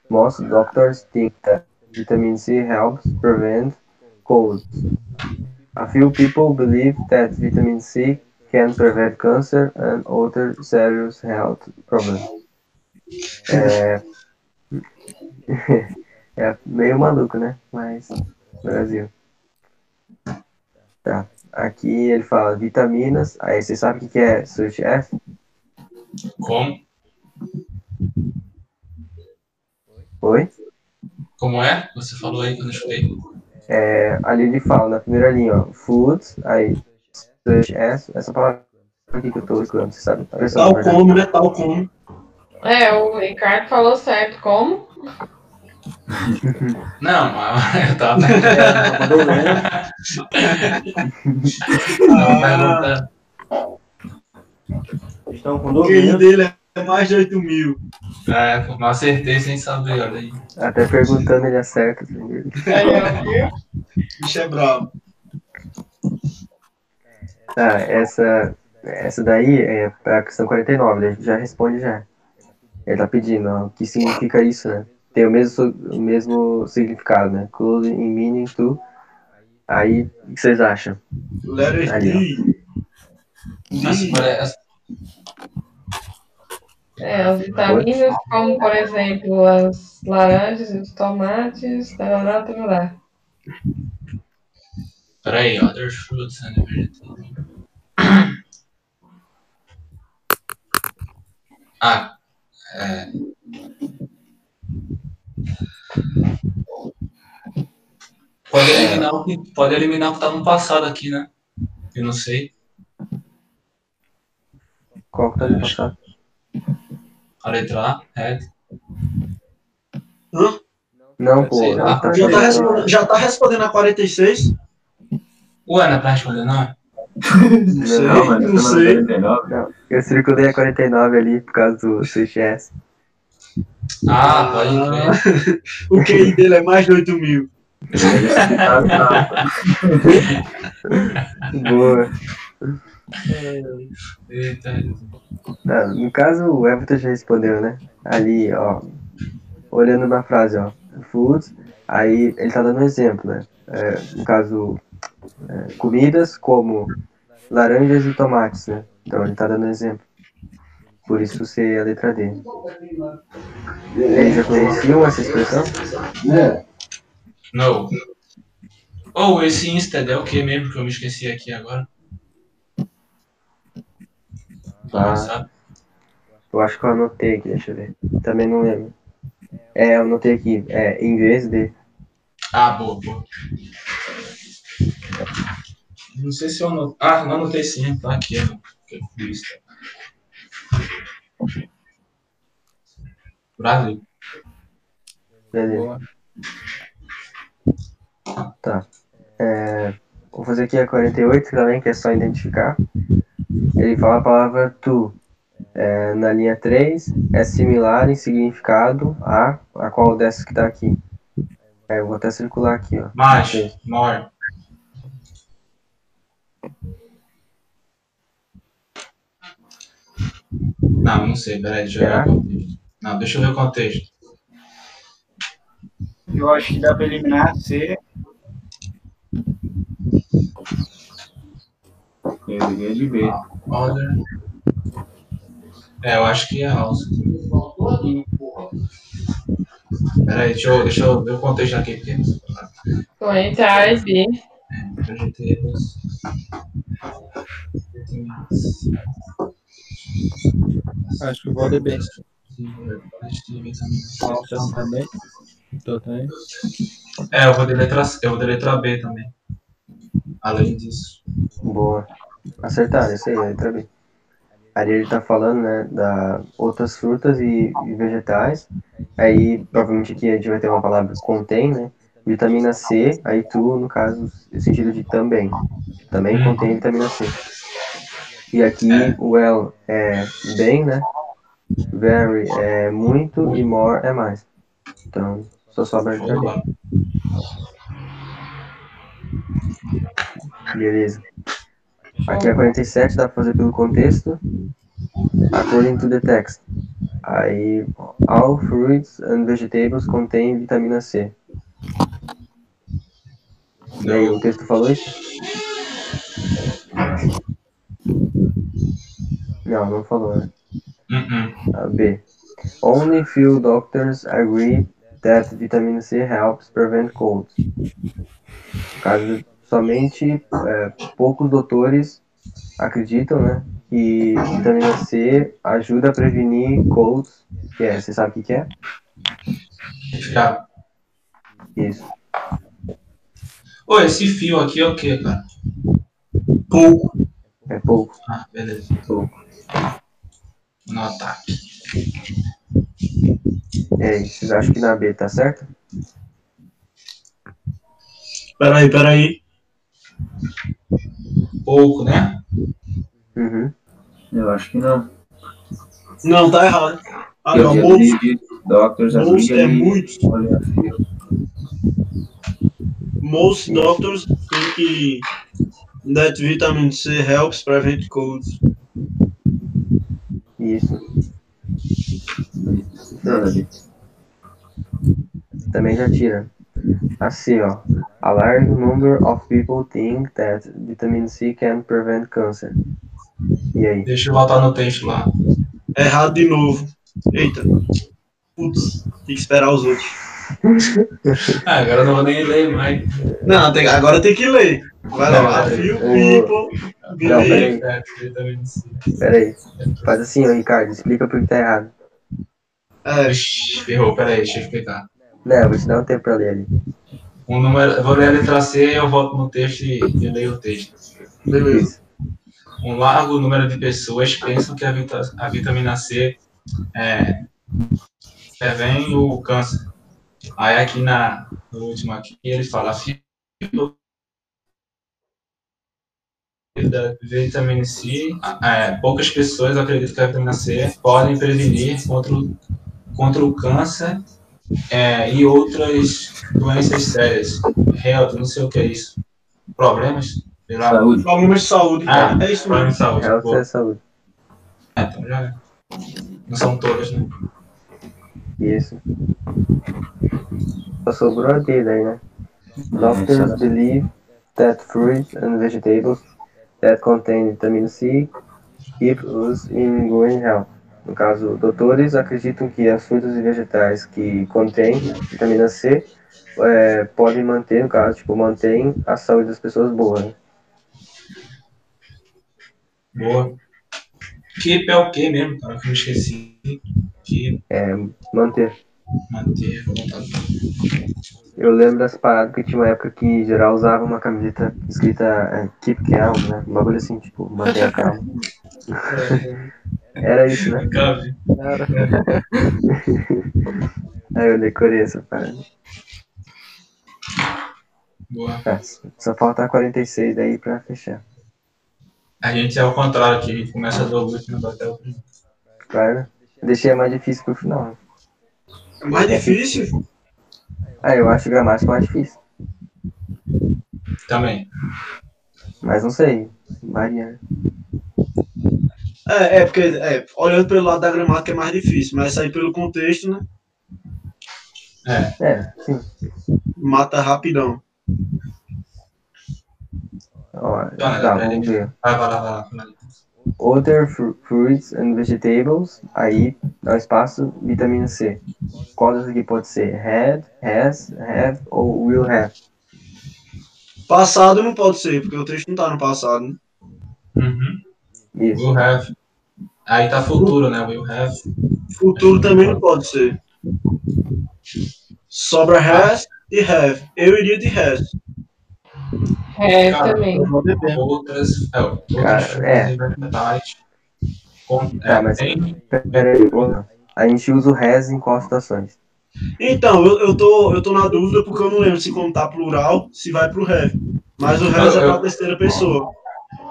Most doctors think that vitamin C helps prevent colds. A few people believe that vitamin C can prevent cancer and other serious health problems. É, é meio maluco, né? Mas Brasil. Tá. Aqui ele fala vitaminas. Aí você sabe o que é such as? Como? Oi? Como é? Você falou aí que eu não escutei. É, ali ele fala na primeira linha, ó, foods, aí as, essa palavra aqui que eu tô escutando, você sabe? Na Tal verdade. como, né? Tal como. É, o Ricardo falou certo. Como? Não, eu tava É, perguntando. Estão com O QI dúvida? dele é mais de 8 mil. É, eu acertei sem saber, olha aí. Até perguntando ele acerta. ó, viu? O bicho é bravo. Tá, essa, essa daí é pra questão 49, daí a gente já responde já. Ele tá pedindo, ó, o que significa isso, né? Tem o mesmo, o mesmo significado, né? Close in meaning to. Aí, o que vocês acham? Letter Ali. Nossa, parece- É, as vitaminas, como por exemplo as laranjas e os tomates, tarará, tarará. Peraí, other fruits and vegetables. Ah, é... Pode eliminar, o que, pode eliminar o que tá no passado aqui, né? Eu não sei. Qual que tá de passado? A letra A, red. Hã? Não, pô. Não tá Já tá, respondendo, já tá respondendo a 46? Ué, não é pra responder, não? é? Não, mas não sei. 49. Não, eu circulei a 49 ali por causa do CX. Ah, pode crer. O QI dele é mais de 8 mil. Boa. Eita. Não, no caso, o Everton já respondeu, né? Ali, ó. Olhando na frase, ó. Foods, aí ele tá dando um exemplo, né? É, no caso, é, comidas como laranjas e tomates, né? Então ele tá dando exemplo. Por isso ser a letra D. Eles já conheciam essa expressão? Não. Ou esse Instead é o que mesmo que eu me esqueci aqui agora? Sabe? Eu acho que eu anotei aqui, deixa eu ver. Também não lembro. É, eu anotei aqui. É, em vez de. Ah, boa, boa. Não sei se eu anotei. Ah, não anotei sim, tá aqui. Brasil. Beleza. Boa. Tá. É, vou fazer aqui a 48 também, que é só identificar. Ele fala a palavra tu. É, na linha 3, é similar em significado a a qual dessas que tá aqui. É, eu vou até circular aqui, ó. Mais, more. Não, não sei, peraí, deixa eu ver Será? o contexto. Não, deixa eu ver o contexto. Eu acho que dá pra eliminar C. Eu liguei de B. Order. É, eu acho que é house. Peraí, deixa eu, deixa eu ver o contexto aqui. Porque... Comentários Acho que o Valder bem. Também. Tô também. É, eu vou de letra, eu vou de letra B também. Além disso. Boa. Acertaram, isso aí, a letra B. Ali ele tá falando, né, da outras frutas e, e vegetais. Aí, provavelmente aqui a gente vai ter uma palavra contém, né? Vitamina C, aí tu, no caso, no sentido de também. Também contém vitamina C. E aqui o well é bem, né? Very é muito e more é mais. Então, só sobra a letra B. Opa. Beleza. Aqui a 47 dá pra fazer pelo contexto. According to the text. Aí, all fruits and vegetables contém vitamina C. E aí, o texto falou isso? Não, não falou, né? Uh-uh. A B. Only few doctors agree that vitamin C helps prevent colds. Caso, somente é, poucos doutores acreditam, né, que vitamina C ajuda a prevenir colds. Que é, você sabe o que, que é? Já. Isso. Ô, esse fio aqui é o que, cara? Pouco. É pouco. Ah, beleza. Pouco. No ataque. E aí, vocês acham que na B tá certo? Peraí, peraí. Pouco, né? Uhum. Eu acho que não. Não, tá errado. Ah, Eu não, vi doctors most agree é ali. muito. Olha, Most doctors think that vitamin C helps prevent colds. Isso. nada. Também já tira. A C, ó. A large number of people think that vitamin C can prevent cancer. E aí? Deixa eu voltar no texto lá. Errado de novo. Eita. Putz, tem que esperar os outros. Ah, agora eu não vou nem ler mais. Não, tem- agora tem que ler. Vai lá. A few people peraí, É, C. peraí. Faz assim, ô Ricardo, explica por que tá errado. É, Ixi, ferrou, peraí, deixa eu explicar. Não, vou te dar um tempo pra ler ali. Um número, eu vou ler a letra C, eu volto no texto e, e leio o texto. beleza. Um largo número de pessoas pensam que a, vita- a vitamina C é, prevém o câncer. Aí aqui na, no último aqui, ele fala "Fibra da vitamina C, é, poucas pessoas acreditam que a vitamina C podem prevenir contra o, contra o câncer é, e outras doenças sérias. Health, não sei o que é isso. Problemas? Sei lá. Saúde. Problemas de saúde. Ah, é isso mesmo. de saúde. Health é saúde. é, então já é. Não são todas, né? Isso. Só sobrou a D daí, né? Doctors essa- believe that fruits and vegetables that contain vitamin C keep us in good health. No caso, doutores acreditam que as frutas e vegetais que contêm vitamina C é, podem manter, no caso, tipo, mantém a saúde das pessoas boa. Né? Boa. Keep é o que mesmo, cara? Que eu esqueci. Keep, É, manter. manter, botar aqui. Eu lembro das paradas que tinha uma época que geral usava uma camiseta escrita é, Keep Calm, né? Um bagulho assim, tipo, mantenha calma. Era isso, né? Cabe. Aí eu decorei essa parada. Boa. Ah, só falta 46 daí pra fechar. A gente é o contrário aqui, a gente começa do último até o primeiro. Claro. Deixei a mais difícil pro final. né? É mais difícil. Ah, eu acho gramática mais difícil. Também. Mas não sei. Varia. É, é porque, é, olhando pelo lado da gramática é mais difícil, mas aí pelo contexto, né? É. É, sim. Mata rapidão. Ó, Tá, tá, vamos ver. Vai, vai lá, vai lá. Other fru- fruits and vegetables, aí dá um espaço, vitamina C. Qual das aqui pode ser? Had, has, have ou will have? Passado não pode ser, porque o texto não tá no passado, né? Uhum. Isso. Will have. Aí tá futuro, né? Will have. Futuro também não pode ser. Sobra has e have. Eu iria de has. É, Cara, também. Eu vou beber. Outras. É, outras Cara, é. e vegetais. Com, Tá, é, mas- tem, Pera aí, porra. A gente usa o has em qual situações? Então, eu, eu, tô, eu tô na dúvida porque eu não lembro se contar plural, se vai pro have. Mas o has é pra terceira pessoa.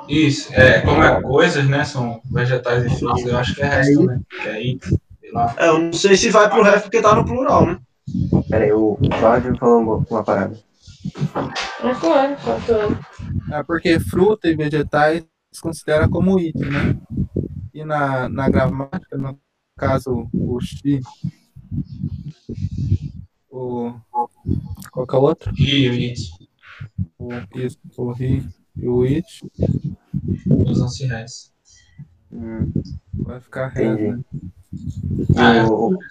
Isso, é, como é coisas, né? São vegetais e frutas, eu acho que é resto, né? Que é aí, sei lá. É, eu não sei se vai pro have porque tá no plural, né? Pera aí, o Cláudio falou uma, uma parada. É claro, faltou. É porque fruta e vegetais se considera como item, né? E na, na gramática, no caso, o X, o. Qual que é o outro? E o it, O, isso, o ri e o it usam-se res. Hum, vai ficar reto, né? Ah, é.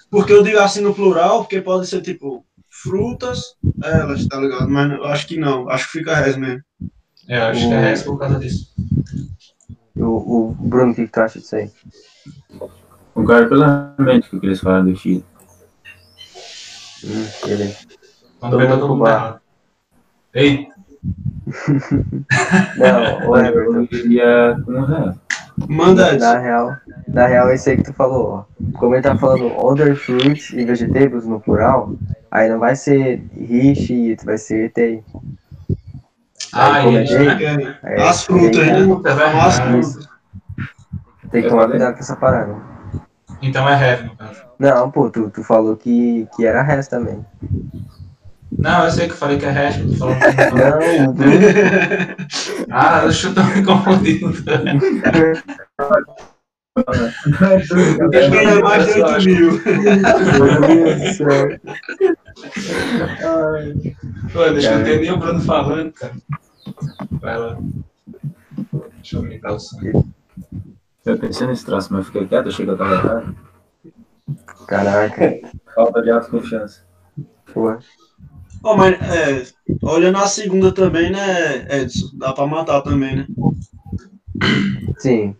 Porque eu digo assim no plural, porque pode ser tipo frutas, elas, tá ligado? Mas eu acho que não, acho que fica res mesmo. É, acho que é res por causa disso. o, o Bruno, o que, que tu acha disso aí? Concordo plenamente com o que eles falaram do Chile. Hum, beleza. Quando Todo tá mundo todo mundo. Ei, Não, o Eu Everton. iria com o ré. Manda. Na real, na real, esse aí que tu falou, ó. Como ele tá falando other fruits e vegetables no plural, aí não vai ser she, it, vai ser it. ah, é? É, Aí, As frutas, né? É As frutas. Tem que tomar cuidado com essa parada. Então é have, no caso. Não, pô, tu, tu falou que, que era res também. Não, eu sei que eu falei que é eu tô falando que não. Não. Ah, deixa eu tô me confundindo. Ele ganha mais de 8 mil. Meu Deus do céu. Pô, deixa eu nem o Bruno falando, cara. Vai lá. Deixa eu aumentar o som. Eu pensei nesse troço, mas fiquei quieto, achei que eu tava errado. Caraca. Falta de autoconfiança. Ué. Ó, mas é, olhando a segunda também, né, Edson? Dá pra matar também, né? Sim.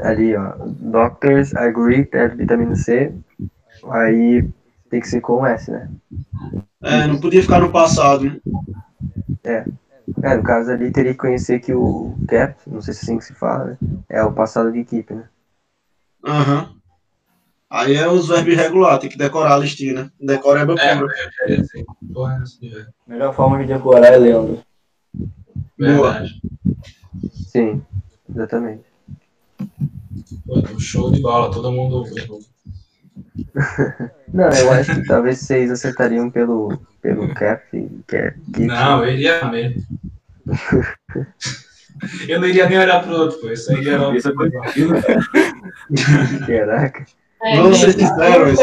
Ali, ó. Doctors agree that vitamina C. Aí tem que ser com S, né? É, não podia ficar no passado, né? É, no caso ali teria que conhecer que o cap, não sei se é assim que se fala, né? É o passado de equipe, né? Aham. Aí é os verbos irregulares, tem que decorar a listinha, né? Decora é É, bacana. é, é, assim, assim, é Melhor forma de decorar é lendo. verdade. Sim, exatamente. Pô, um show de bola, todo mundo errou. Não, eu acho que talvez vocês acertariam pelo, pelo cap, que é keep. Não, eu iria mesmo. Eu não iria nem olhar pro outro, pô. Isso aí era um... Isso é Caraca. É, Vamos ser sinceros.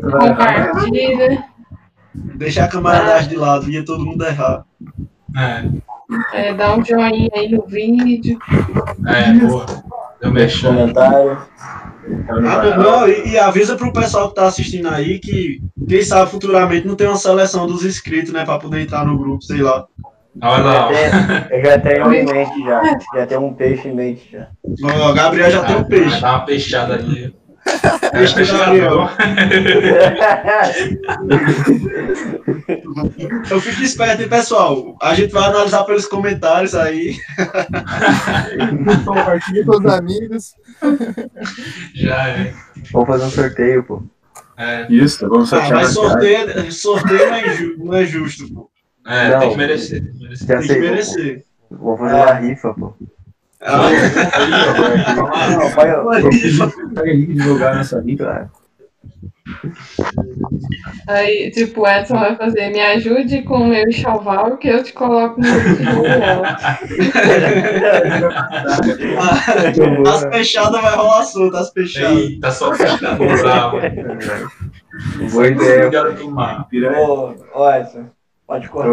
Compartilha. Deixar a camaradagem de lado, ia todo mundo errar. É, É, dá um joinha aí no vídeo. é, porra. Deu Deixa mexendo. comentário. Ah, não, não, e, e avisa pro pessoal que tá assistindo aí que, quem sabe futuramente não tem uma seleção dos inscritos, né? Pra poder entrar no grupo, sei lá. Olha lá, ó. Eu já tenho em mente já. Já tenho um peixe em mente já. Ó, o Gabriel já tem um peixe. Dá uma peixada ali. Gabriel. Eu fico esperto, hein, pessoal? A gente vai analisar pelos comentários aí. Compartilha com os amigos. Já é. Vamos fazer um sorteio, pô. É, Isso, vamos Ah, sortear mas na cara. sorteio, sorteio não, é ju- não é justo, pô. é Não. tem que merecer. Tem que merecer. Já Tem que sei. merecer. Vamos fazer uma rifa, pô. Não, de jogar nessa rica. Claro. Aí, tipo, o Edson vai fazer, me ajude com o meu enxoval que eu te coloco no dela. as fechadas vai rolar solta, as fechadas. Eita, só fechada. Boa ideia. Ô, ó, Edson, pode cortar.